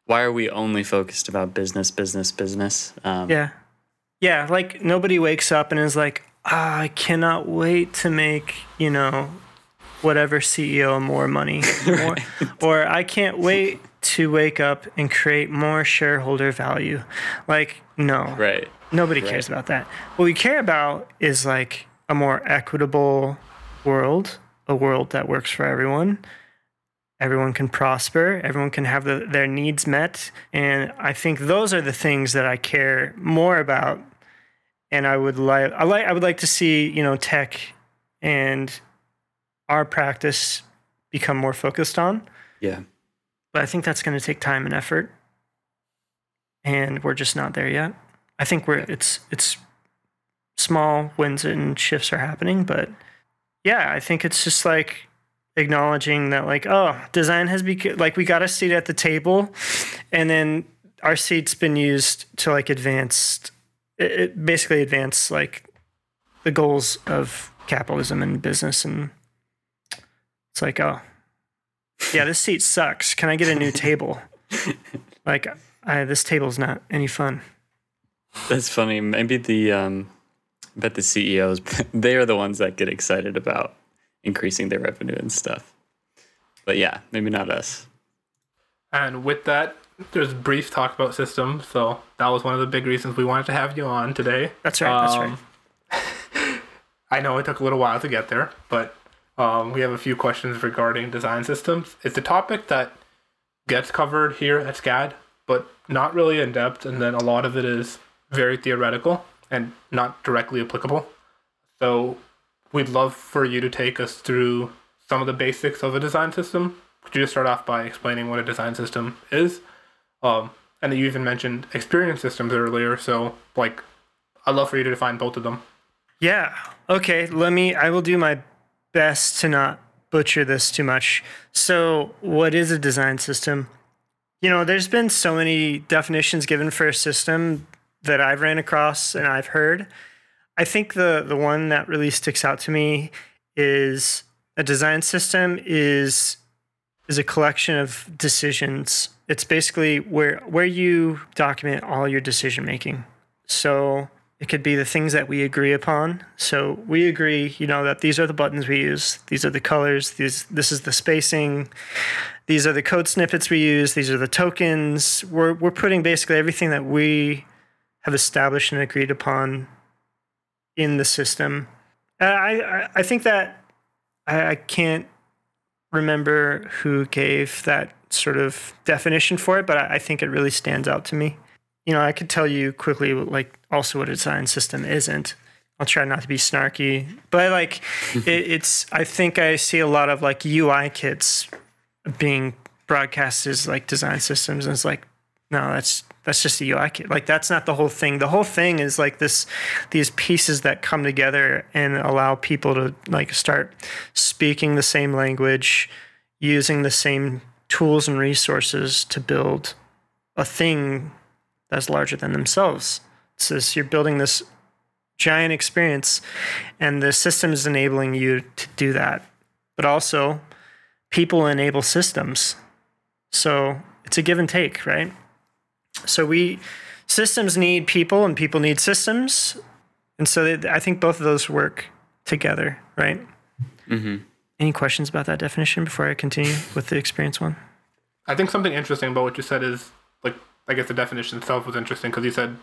why are we only focused about business, business, business? Um, yeah. Yeah. Like nobody wakes up and is like, ah, I cannot wait to make, you know, whatever CEO more money. [LAUGHS] More, or I can't wait to wake up and create more shareholder value. Like, no. Right. Nobody right. cares about that. What we care about is like a more equitable world, a world that works for everyone. Everyone can prosper, everyone can have the, their needs met. And I think those are the things that I care more about. And I would like I like I would like to see, you know, tech and our practice become more focused on. Yeah. But I think that's going to take time and effort. And we're just not there yet. I think we're it's it's small wins and shifts are happening, but yeah, I think it's just like acknowledging that like oh, design has become like we got a seat at the table and then our seat's been used to like advance it, it basically advance like the goals of capitalism and business and it's like, oh, yeah, this seat sucks. Can I get a new table? [LAUGHS] like, I, this table's not any fun. That's funny. Maybe the, um, I bet the CEOs, [LAUGHS] they are the ones that get excited about increasing their revenue and stuff. But yeah, maybe not us. And with that, there's brief talk about systems. So that was one of the big reasons we wanted to have you on today. That's right. Um, that's right. [LAUGHS] I know it took a little while to get there, but um, we have a few questions regarding design systems. It's a topic that gets covered here at SCAD, but not really in depth, and then a lot of it is very theoretical and not directly applicable. So we'd love for you to take us through some of the basics of a design system. Could you just start off by explaining what a design system is? Um, and you even mentioned experience systems earlier. So, like, I'd love for you to define both of them. Yeah. Okay. Let me, I will do my best to not butcher this too much. So, what is a design system? You know, there's been so many definitions given for a system that I've ran across and I've heard. I think the the one that really sticks out to me is a design system is is a collection of decisions. It's basically where where you document all your decision making. So it could be the things that we agree upon. So we agree, you know, that these are the buttons we use, these are the colors, these this is the spacing, these are the code snippets we use, these are the tokens. We're we're putting basically everything that we have established and agreed upon in the system. Uh, I I, I think that I, I can't remember who gave that sort of definition for it, but I, I think it really stands out to me you know, I could tell you quickly, like, also what a design system isn't. I'll try not to be snarky, but like, [LAUGHS] it, it's. I think I see a lot of like UI kits being broadcast as like design systems, and it's like, no, that's that's just a UI kit. Like, that's not the whole thing. The whole thing is like this, these pieces that come together and allow people to like start speaking the same language, using the same tools and resources to build a thing that's larger than themselves. So you're building this giant experience, and the system is enabling you to do that. But also, people enable systems. So it's a give and take, right? So we systems need people, and people need systems, and so they, I think both of those work together, right? Mm-hmm. Any questions about that definition before I continue with the experience one? I think something interesting about what you said is like I guess the definition itself was interesting because you said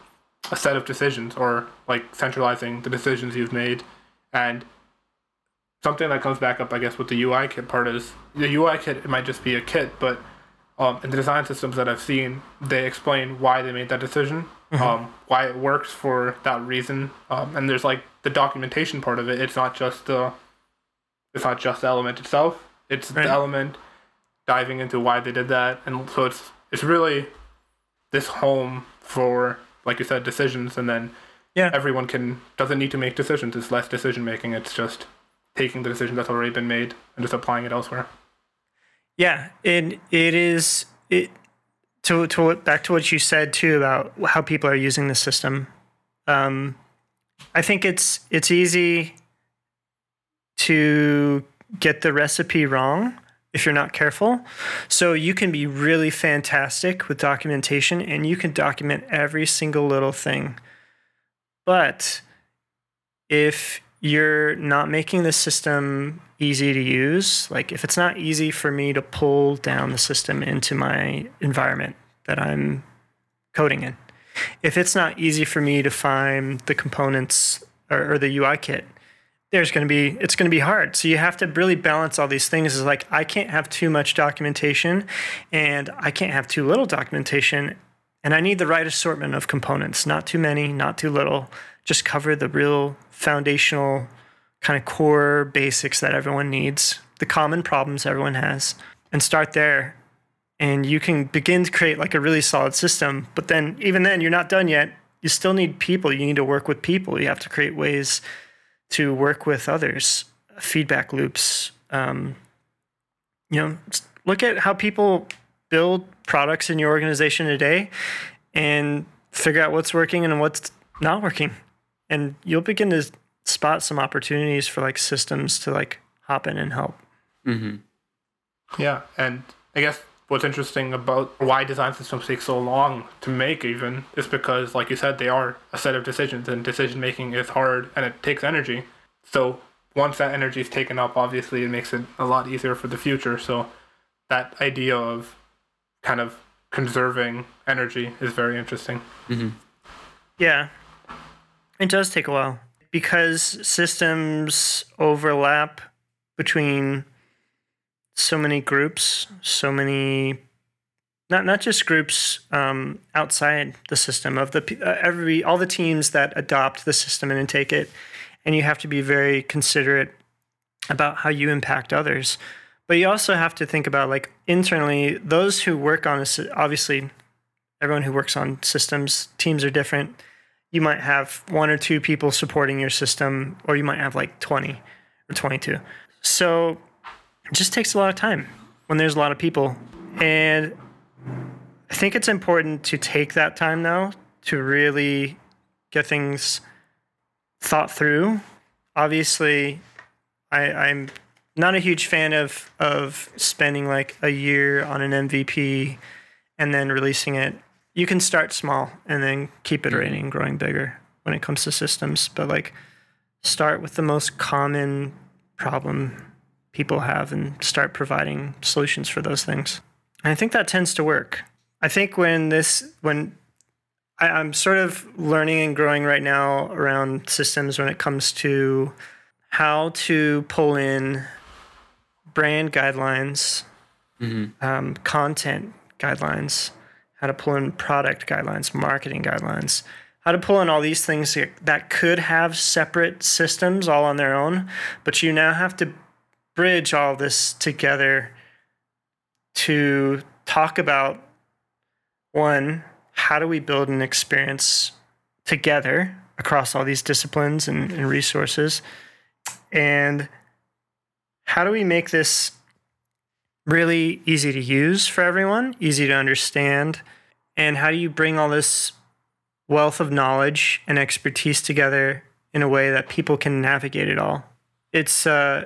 a set of decisions or like centralizing the decisions you've made and something that comes back up I guess with the UI kit part is the UI kit it might just be a kit but um, in the design systems that I've seen they explain why they made that decision mm-hmm. um, why it works for that reason. Um, and there's like the documentation part of it. It's not just the it's not just the element itself. It's right. the element diving into why they did that. And so it's it's really this home for like you said decisions. And then yeah. everyone can doesn't need to make decisions. It's less decision making it's just taking the decision that's already been made and just applying it elsewhere yeah and it is it to to back to what you said too about how people are using the system um i think it's it's easy to get the recipe wrong if you're not careful. So you can be really fantastic with documentation and you can document every single little thing. But if you're not making the system easy to use, like if it's not easy for me to pull down the system into my environment that I'm coding in, if it's not easy for me to find the components or, or the UI kit, there's going to be it's going to be hard. So you have to really balance all these things. Is like i can't have too much documentation and i can't have too little documentation and i need the right assortment of components not too many not too little. Just cover the real foundational kind of core basics that everyone needs the common problems everyone has and start there and you can begin to create like a really solid system but then even then you're not done yet you still need people you need to work with people you have to create ways to work with others, feedback loops. Um, you know, look at how people build products in your organization today and figure out what's working and what's not working. And you'll begin to spot some opportunities for like systems to like hop in and help. Mm-hmm. Yeah. And I guess what's interesting about why design systems take so long to make even is because like you said they are a set of decisions and decision making is hard and it takes energy so once that energy is taken up obviously it makes it a lot easier for the future so that idea of kind of conserving energy is very interesting mm-hmm. yeah it does take a while because systems overlap between so many groups, so many not not just groups um, outside the system of the uh, every all the teams that adopt the system and take it, and you have to be very considerate about how you impact others. But you also have to think about like internally those who work on this. Obviously, everyone who works on systems, teams are different. You might have one or two people supporting your system, or you might have like 20 or 22. So it just takes a lot of time when there's a lot of people. And I think it's important to take that time now to really get things thought through. Obviously, I, I'm not a huge fan of of spending like a year on an MVP and then releasing it. You can start small and then keep iterating, and growing bigger when it comes to systems. But like, start with the most common problem people have and start providing solutions for those things. And I think that tends to work. I think when this when I, I'm sort of learning and growing right now around systems when it comes to how to pull in brand guidelines, mm-hmm. um, content guidelines, how to pull in product guidelines, marketing guidelines, how to pull in all these things that could have separate systems all on their own, but you now have to bridge all this together to talk about one, how do we build an experience together across all these disciplines and, and resources? And how do we make this really easy to use for everyone, easy to understand? And how do you bring all this wealth of knowledge and expertise together in a way that people can navigate it all? It's uh,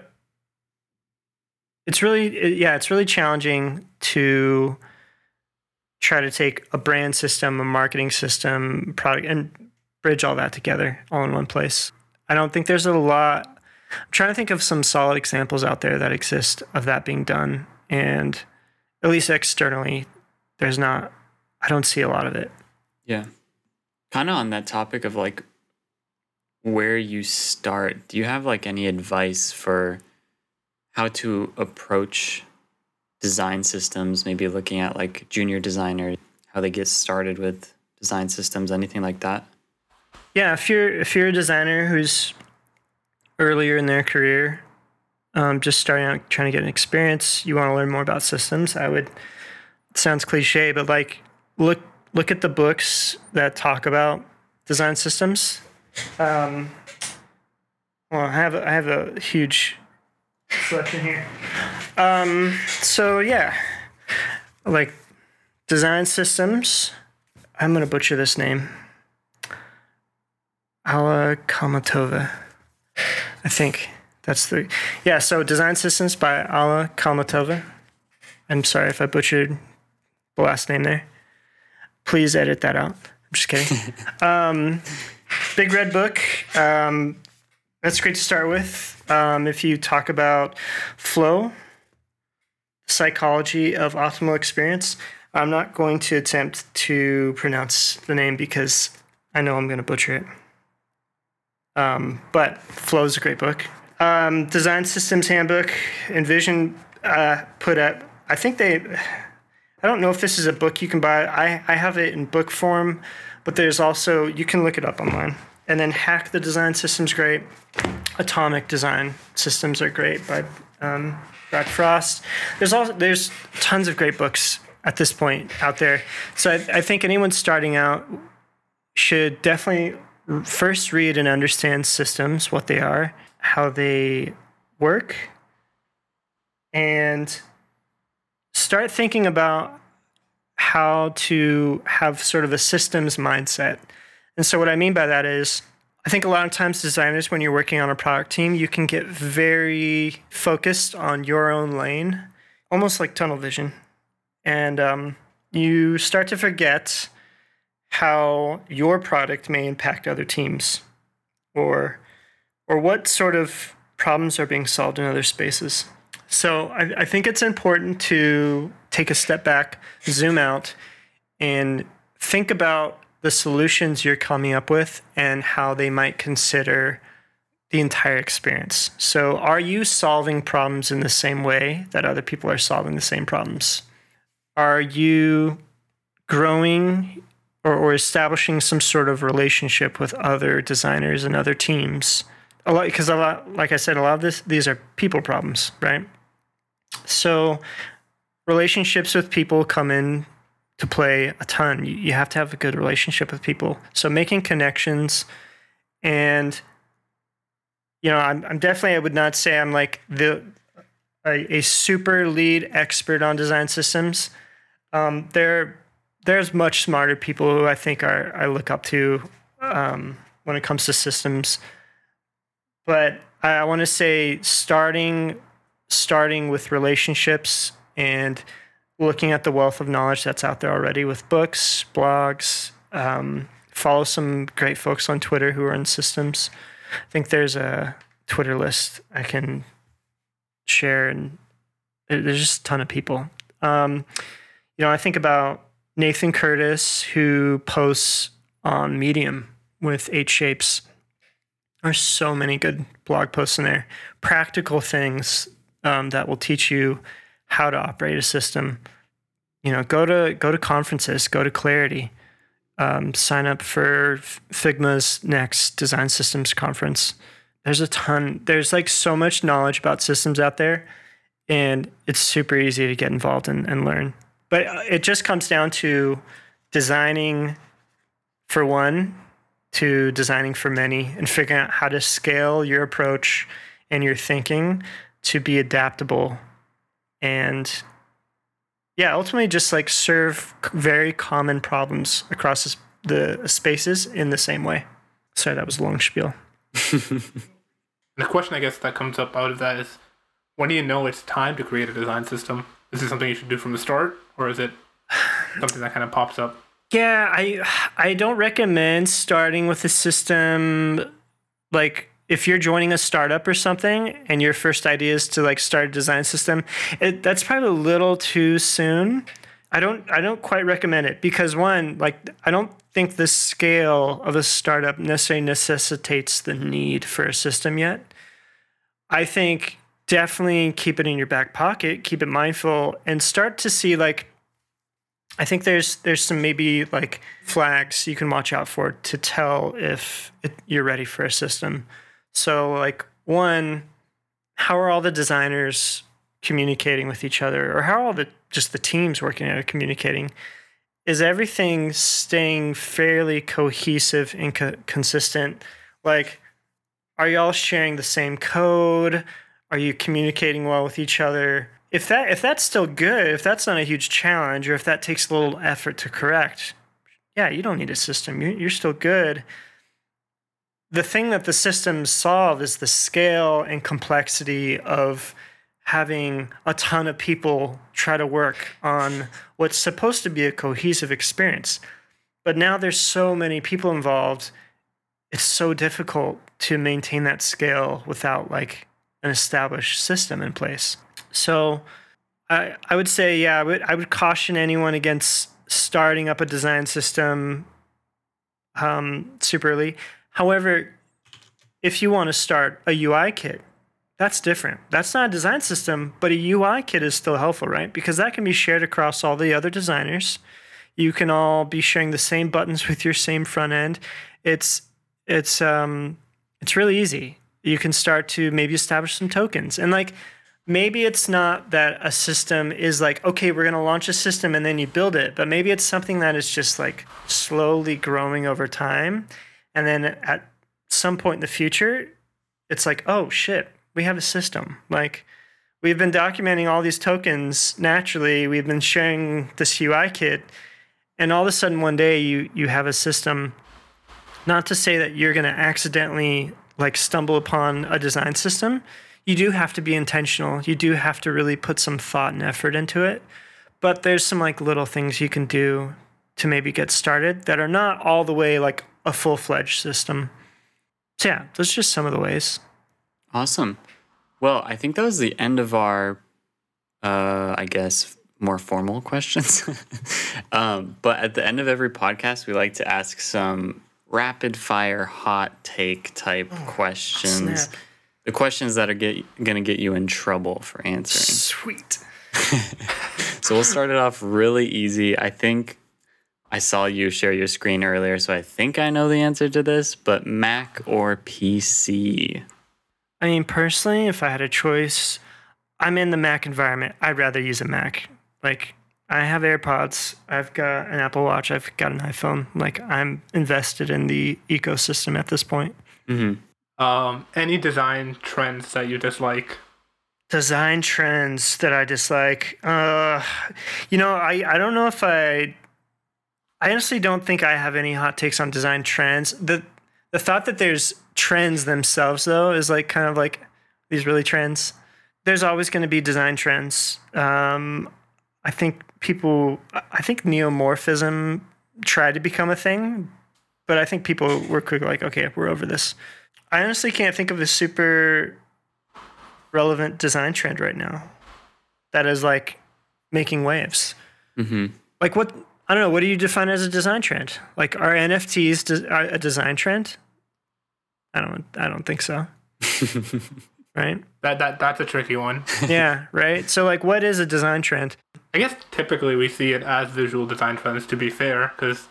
it's really yeah, it's really challenging to try to take a brand system, a marketing system, product, and bridge all that together all in one place. I don't think there's a lot I'm trying to think of some solid examples out there that exist of that being done. And at least externally, there's not, I don't see a lot of it. Yeah. Kind of on that topic of like where you start, do you have like any advice for how to approach design systems? Maybe looking at like junior designers, how they get started with design systems, anything like that? Yeah, if you're if you're a designer who's earlier in their career, um, just starting out trying to get an experience, you want to learn more about systems, I would. sounds cliche, but like look look at the books that talk about design systems. Um, well, I have I have a huge selection here. Um, so yeah, like design systems. I'm gonna butcher this name. Alla Kamatova, I think that's the yeah. So design systems by Alla Khalmatova. I'm sorry if I butchered the last name there. Please edit that out. I'm just kidding. [LAUGHS] um, big red book. Um, that's great to start with. Um, if you talk about flow, psychology of optimal experience, I'm not going to attempt to pronounce the name because I know I'm going to butcher it. Um, but Flow is a great book. Um, Design Systems Handbook, InVision uh, put up, I think they, I don't know if this is a book you can buy. I, I have it in book form, but there's also, you can look it up online. And then Hack the Design Systems, great. Atomic Design Systems are great by um, Brad Frost. There's also there's tons of great books at this point out there. So I, I think anyone starting out should definitely first read and understand systems, what they are, how they work, and start thinking about how to have sort of a systems mindset. And so, what I mean by that is, I think a lot of times designers, when you're working on a product team, you can get very focused on your own lane, almost like tunnel vision. And um, you start to forget how your product may impact other teams or or what sort of problems are being solved in other spaces. So I, I think it's important to take a step back, zoom out, and think about the solutions you're coming up with and how they might consider the entire experience. So, are you solving problems in the same way that other people are solving the same problems? Are you growing or, or establishing some sort of relationship with other designers and other teams. A lot because a lot, like I said, a lot of this these are people problems, right? So relationships with people come in to play a ton. You, you have to have a good relationship with people. So making connections and you know, I'm, I'm definitely I would not say I'm like the a, a super lead expert on design systems. Um, there there's much smarter people who I think are I look up to um, when it comes to systems. But I, I want to say starting starting with relationships and looking at the wealth of knowledge that's out there already with books, blogs. Um, follow some great folks on Twitter who are in systems. I think there's a Twitter list I can share, and there's just a ton of people. Um, you know, I think about Nathan Curtis, who posts on Medium with Eight Shapes. There's so many good blog posts in there, practical things um, that will teach you how to operate a system. You know, go to go to conferences, go to Clarity, um, sign up for Figma's next Design Systems conference. There's a ton. There's like so much knowledge about systems out there, and it's super easy to get involved in, and learn. But uh, it just comes down to designing for one, to designing for many, and figuring out how to scale your approach and your thinking to be adaptable and yeah, ultimately just like serve very common problems across the spaces in the same way. Sorry, that was a long spiel. [LAUGHS] the question I guess that comes up out of that is when do you know it's time to create a design system? Is it something you should do from the start or is it something that kind of pops up? Yeah, I I don't recommend starting with a system like if you're joining a startup or something and your first idea is to like start a design system, it, that's probably a little too soon. I don't I don't quite recommend it because one, like I don't think the scale of a startup necessarily necessitates the need for a system yet. I think definitely keep it in your back pocket, keep it mindful and start to see like I think there's there's some maybe like flags you can watch out for to tell if it, you're ready for a system. So, like, one, how are all the designers communicating with each other, or how are all the just the teams working at communicating? Is everything staying fairly cohesive and co- consistent? Like, are y'all sharing the same code? Are you communicating well with each other? If that if that's still good, if that's not a huge challenge, or if that takes a little effort to correct, yeah, you don't need a system. You're, you're still good the thing that the systems solve is the scale and complexity of having a ton of people try to work on what's supposed to be a cohesive experience. But now there's so many people involved, it's so difficult to maintain that scale without like an established system in place. So I, I would say, yeah, I would, I would caution anyone against starting up a design system um, super early. However, if you want to start a UI kit, that's different. That's not a design system, but a UI kit is still helpful, right? Because that can be shared across all the other designers. You can all be sharing the same buttons with your same front end. It's it's um it's really easy. You can start to maybe establish some tokens. And like maybe it's not that a system is like, okay, we're going to launch a system and then you build it, but maybe it's something that is just like slowly growing over time and then at some point in the future, it's like, oh shit, we have a system. Like we've been documenting all these tokens naturally. We've been sharing this UI kit, and all of a sudden one day you you have a system. Not to say that you're going to accidentally like stumble upon a design system. You do have to be intentional. You do have to really put some thought and effort into it. But there's some like little things you can do to maybe get started that are not all the way like a full fledged system. So yeah, those are just some of the ways. Awesome. Well, I think that was the end of our, uh, I guess, more formal questions. [LAUGHS] um, but at the end of every podcast, we like to ask some rapid fire, hot take type oh, questions. Snap. The questions that are get, gonna get you in trouble for answering. Sweet. [LAUGHS] [LAUGHS] so we'll start it off really easy. I think I saw you share your screen earlier, so I think I know the answer to this, but Mac or PC? I mean, personally, if I had a choice, I'm in the Mac environment. I'd rather use a Mac. Like, I have AirPods. I've got an Apple Watch. I've got an iPhone. Like I'm invested in the ecosystem at this point. Mm-hmm. Um, any design trends that you dislike? Design trends that I dislike. Uh, you know, I I don't know if I. I honestly don't think I have any hot takes on design trends. the The thought that there's trends themselves, though, is like kind of like these really trends. There's always going to be design trends. Um, I think people, I think neomorphism tried to become a thing, but I think people were quick like, okay, we're over this. I honestly can't think of a super relevant design trend right now that is like making waves. Mm-hmm. Like what? I don't know. What do you define as a design trend? Like are NFTs a design trend? I don't. I don't think so. [LAUGHS] right. That that that's a tricky one. [LAUGHS] yeah. Right. So like, what is a design trend? I guess typically we see it as visual design trends. To be fair, because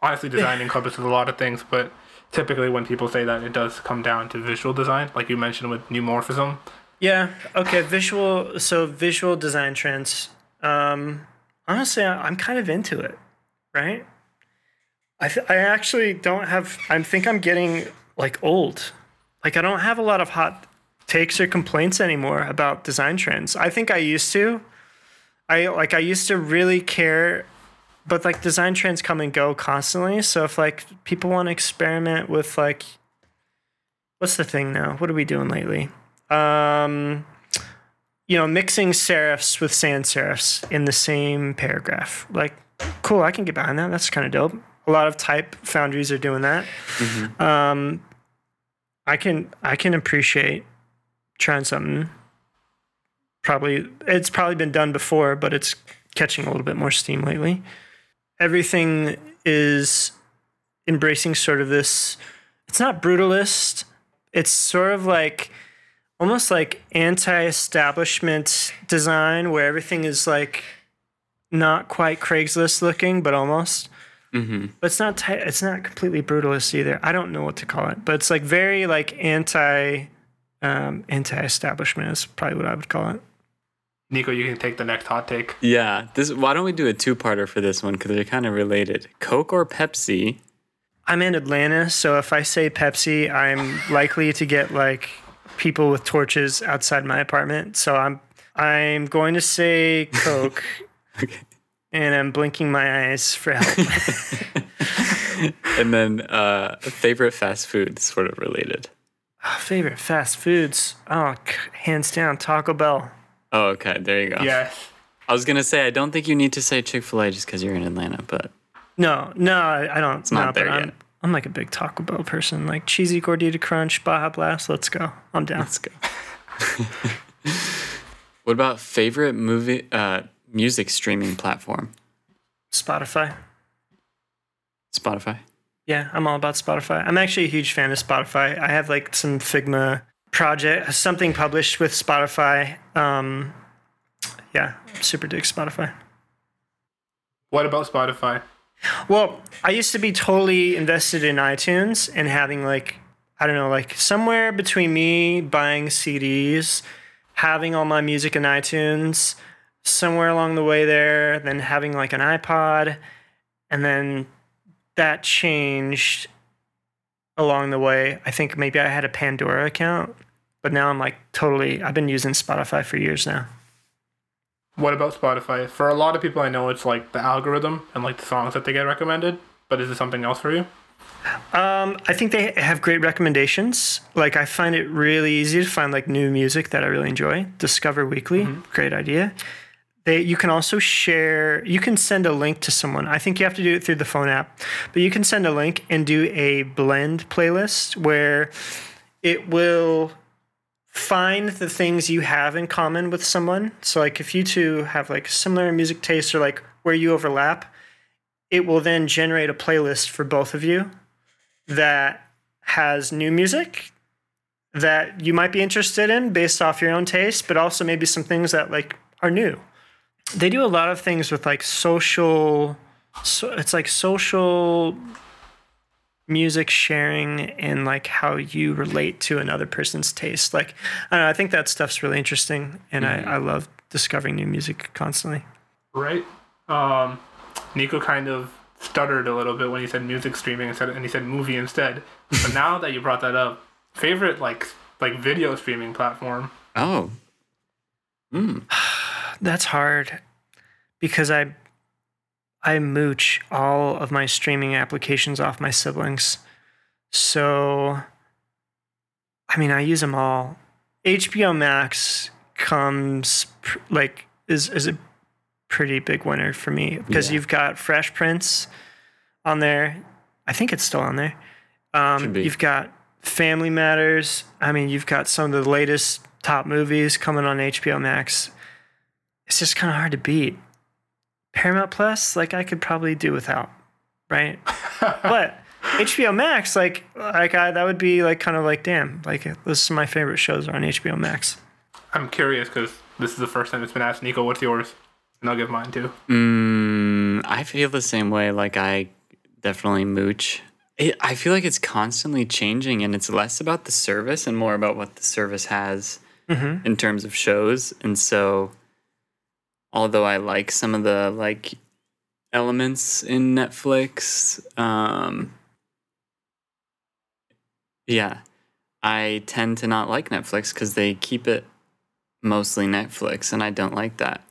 honestly, [LAUGHS] design encompasses a lot of things, but typically when people say that, it does come down to visual design, like you mentioned with neumorphism. Yeah. Okay. Visual. So visual design trends. Um, honestly, I'm kind of into it. Right. I th- I actually don't have. I think I'm getting like old. Like I don't have a lot of hot takes or complaints anymore about design trends. I think I used to. I like I used to really care but like design trends come and go constantly. So if like people want to experiment with like what's the thing now? What are we doing lately? Um you know, mixing serifs with sans serifs in the same paragraph. Like cool, I can get behind that. That's kind of dope. A lot of type foundries are doing that. Mm-hmm. Um I can I can appreciate trying something. Probably it's probably been done before, but it's catching a little bit more steam lately. Everything is embracing sort of this it's not brutalist. It's sort of like almost like anti-establishment design where everything is like not quite Craigslist looking, but almost. Mm-hmm. But it's not t- it's not completely brutalist either. I don't know what to call it, but it's like very like anti um, anti-establishment is probably what I would call it. Nico, you can take the next hot take. Yeah, this. Why don't we do a two-parter for this one because they're kind of related? Coke or Pepsi? I'm in Atlanta, so if I say Pepsi, I'm likely to get like people with torches outside my apartment. So I'm I'm going to say Coke, [LAUGHS] okay. and I'm blinking my eyes for help. [LAUGHS] and then uh, favorite fast food, sort of related. Oh, favorite fast foods. Oh, hands down, Taco Bell. Oh, okay. There you go. Yes. I was gonna say I don't think you need to say Chick Fil A just because you're in Atlanta, but no, no, I don't. It's not no, there yet. I'm, I'm like a big Taco Bell person. Like cheesy gordita crunch, Baja Blast. Let's go. I'm down. Let's go. [LAUGHS] what about favorite movie, uh, music streaming platform? Spotify. Spotify. Yeah, I'm all about Spotify. I'm actually a huge fan of Spotify. I have like some Figma project, something published with Spotify. Um, yeah, super dig Spotify. What about Spotify? Well, I used to be totally invested in iTunes and having like, I don't know, like somewhere between me buying CDs, having all my music in iTunes, somewhere along the way there, then having like an iPod, and then that changed along the way. I think maybe I had a Pandora account, but now I'm like totally, I've been using Spotify for years now. What about Spotify? For a lot of people, I know it's like the algorithm and like the songs that they get recommended, but is it something else for you? Um, I think they have great recommendations. Like I find it really easy to find like new music that I really enjoy. Discover Weekly, mm-hmm. great idea. They, you can also share, you can send a link to someone. I think you have to do it through the phone app, but you can send a link and do a blend playlist where it will find the things you have in common with someone. So, like, if you two have like similar music tastes or like where you overlap, it will then generate a playlist for both of you that has new music that you might be interested in based off your own taste, but also maybe some things that like are new they do a lot of things with like social so it's like social music sharing and like how you relate to another person's taste like i don't know i think that stuff's really interesting and mm-hmm. I, I love discovering new music constantly. Right. Um, Nico kind of stuttered a little bit when he said music streaming instead, and he said movie instead. But now that you brought that up, favorite like like video streaming platform. Oh. Mm. That's hard because I I mooch all of my streaming applications off my siblings. So I mean, I use them all. HBO Max comes pr- like is is a pretty big winner for me because yeah. you've got Fresh Prince on there. I think it's still on there. Um, you've got Family Matters. I mean, you've got some of the latest top movies coming on HBO Max. It's just kind of hard to beat. Paramount Plus, like I could probably do without, right? [LAUGHS] but HBO Max, like like I, that would be like kind of like damn, like this is my favorite shows are on HBO Max. I'm curious because this is the first time it's been asked. Nico, what's yours? And I'll give mine too. Mm, I feel the same way. Like I definitely mooch. It, I feel like it's constantly changing, and it's less about the service and more about what the service has mm-hmm. in terms of shows. And so, although I like some of the like elements in Netflix, um, yeah, I tend to not like Netflix because they keep it mostly Netflix, and I don't like that.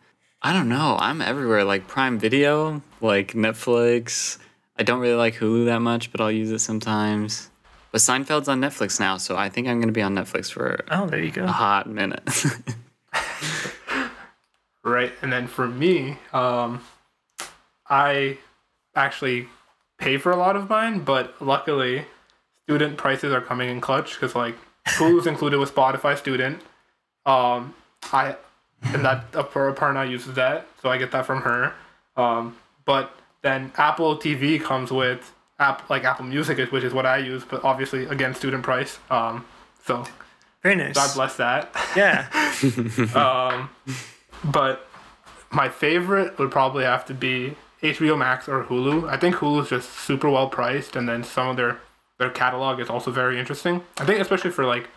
I don't know. I'm everywhere, like Prime Video, like Netflix. I don't really like Hulu that much, but I'll use it sometimes. But Seinfeld's on Netflix now, so I think I'm going to be on Netflix for oh, there you go, a hot minute. [LAUGHS] [LAUGHS] right, and then for me, um, I actually pay for a lot of mine, but luckily, student prices are coming in clutch because like Hulu's [LAUGHS] included with Spotify Student. Um, I and that a partner uses that, so I get that from her. Um, but then Apple TV comes with app like Apple Music, which is what I use, but obviously again student price. Um, so very nice. God bless that. Yeah. [LAUGHS] um, but my favorite would probably have to be HBO Max or Hulu. I think Hulu is just super well priced, and then some of their their catalog is also very interesting. I think especially for like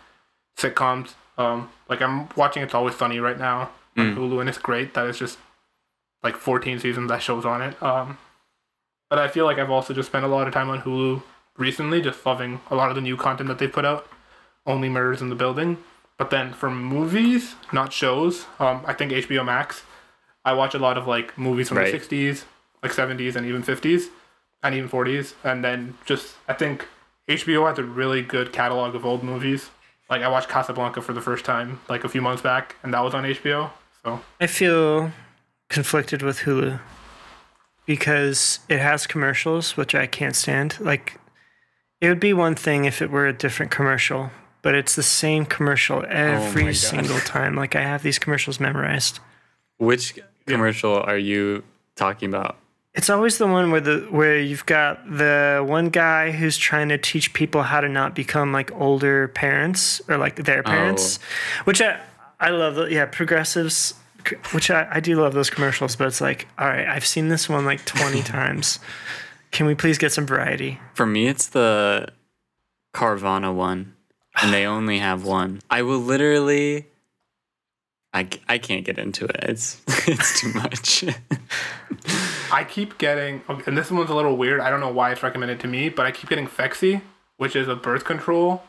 sitcoms. Um, like I'm watching It's Always Sunny right now on mm. Hulu, and it's great that it's just like 14 seasons that shows on it. Um, but I feel like I've also just spent a lot of time on Hulu recently, just loving a lot of the new content that they put out. Only Murders in the Building. But then for movies, not shows, um, I think HBO Max. I watch a lot of like movies from right. the 60s, like 70s, and even 50s, and even 40s. And then just, I think HBO has a really good catalog of old movies. Like I watched Casablanca for the first time like a few months back, and that was on HBO. So I feel conflicted with Hulu because it has commercials, which I can't stand. Like it would be one thing if it were a different commercial, but it's the same commercial oh every oh single time. Like I have these commercials memorized. Which commercial are you talking about? It's always the one where the where you've got the one guy who's trying to teach people how to not become like older parents or like their oh. parents, oh. which I I love. The, yeah, progressives, which I I do love those commercials, but it's like all right, I've seen this one like twenty [LAUGHS] times. Can we please get some variety? For me, it's the Carvana one, and they only have one. I will literally. I, I can't get into it. It's [LAUGHS] it's too much. [LAUGHS] I keep getting, and this one's a little weird. I don't know why it's recommended to me, but I keep getting Phexxi, which is a birth control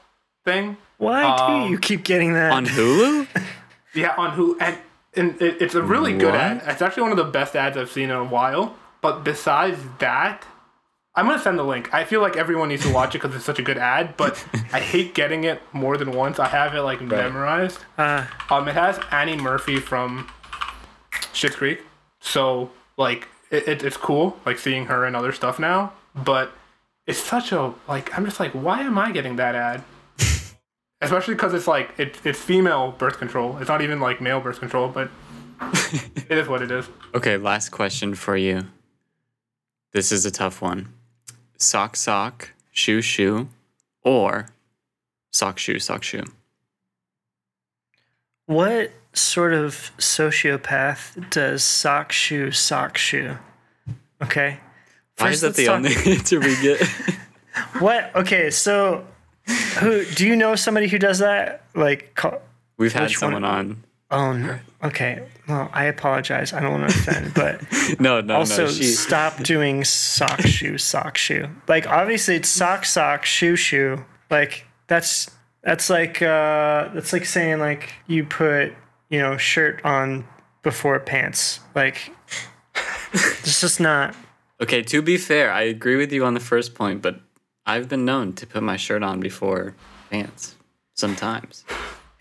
thing. Why um, do you keep getting that on Hulu? [LAUGHS] yeah, on Hulu, and, and it, it's a really what? good ad. It's actually one of the best ads I've seen in a while. But besides that, I'm gonna send the link. I feel like everyone needs to watch it because it's such a good ad. But [LAUGHS] I hate getting it more than once. I have it like right. memorized. Uh, um, it has Annie Murphy from Schitt's Creek, so like it, it, it's cool like seeing her and other stuff now but it's such a like i'm just like why am i getting that ad [LAUGHS] especially because it's like it, it's female birth control it's not even like male birth control but [LAUGHS] it is what it is okay last question for you this is a tough one sock sock shoe shoe or sock shoe sock shoe what sort of sociopath does sock shoe sock shoe? Okay. First, Why is that the talk- only answer we get? what? Okay, so who do you know somebody who does that? Like we've had someone one? on. Oh, no. okay. Well, I apologize. I don't want to offend, but [LAUGHS] no, no, also no. She... stop doing sock shoe, sock shoe. Like obviously it's sock, sock, shoe, shoe. Like that's that's like uh that's like saying like you put you know shirt on before pants. Like it's just not. Okay, to be fair, I agree with you on the first point, but I've been known to put my shirt on before pants sometimes.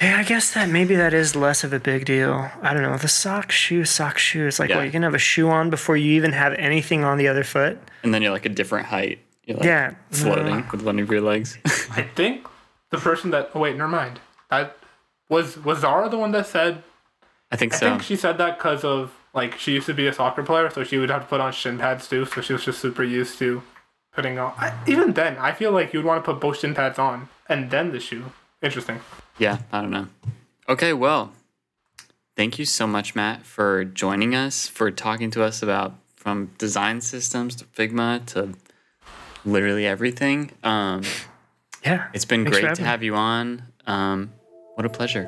Yeah, I guess that maybe that is less of a big deal. I don't know. The sock shoe, sock shoe is like, yeah. well, you can have a shoe on before you even have anything on the other foot. And then you're like a different height. You're like yeah. floating uh, with one of your legs. [LAUGHS] I think the person that, oh, wait, never mind. That was, was Zara the one that said, I think I so. I think she said that because of, like, she used to be a soccer player, so she would have to put on shin pads too. So she was just super used to putting on. I, even then, I feel like you'd want to put both shin pads on and then the shoe. Interesting. Yeah, I don't know. Okay, well, thank you so much, Matt, for joining us, for talking to us about from design systems to Figma to literally everything. Um, yeah, it's been great to have you on. Um, what a pleasure.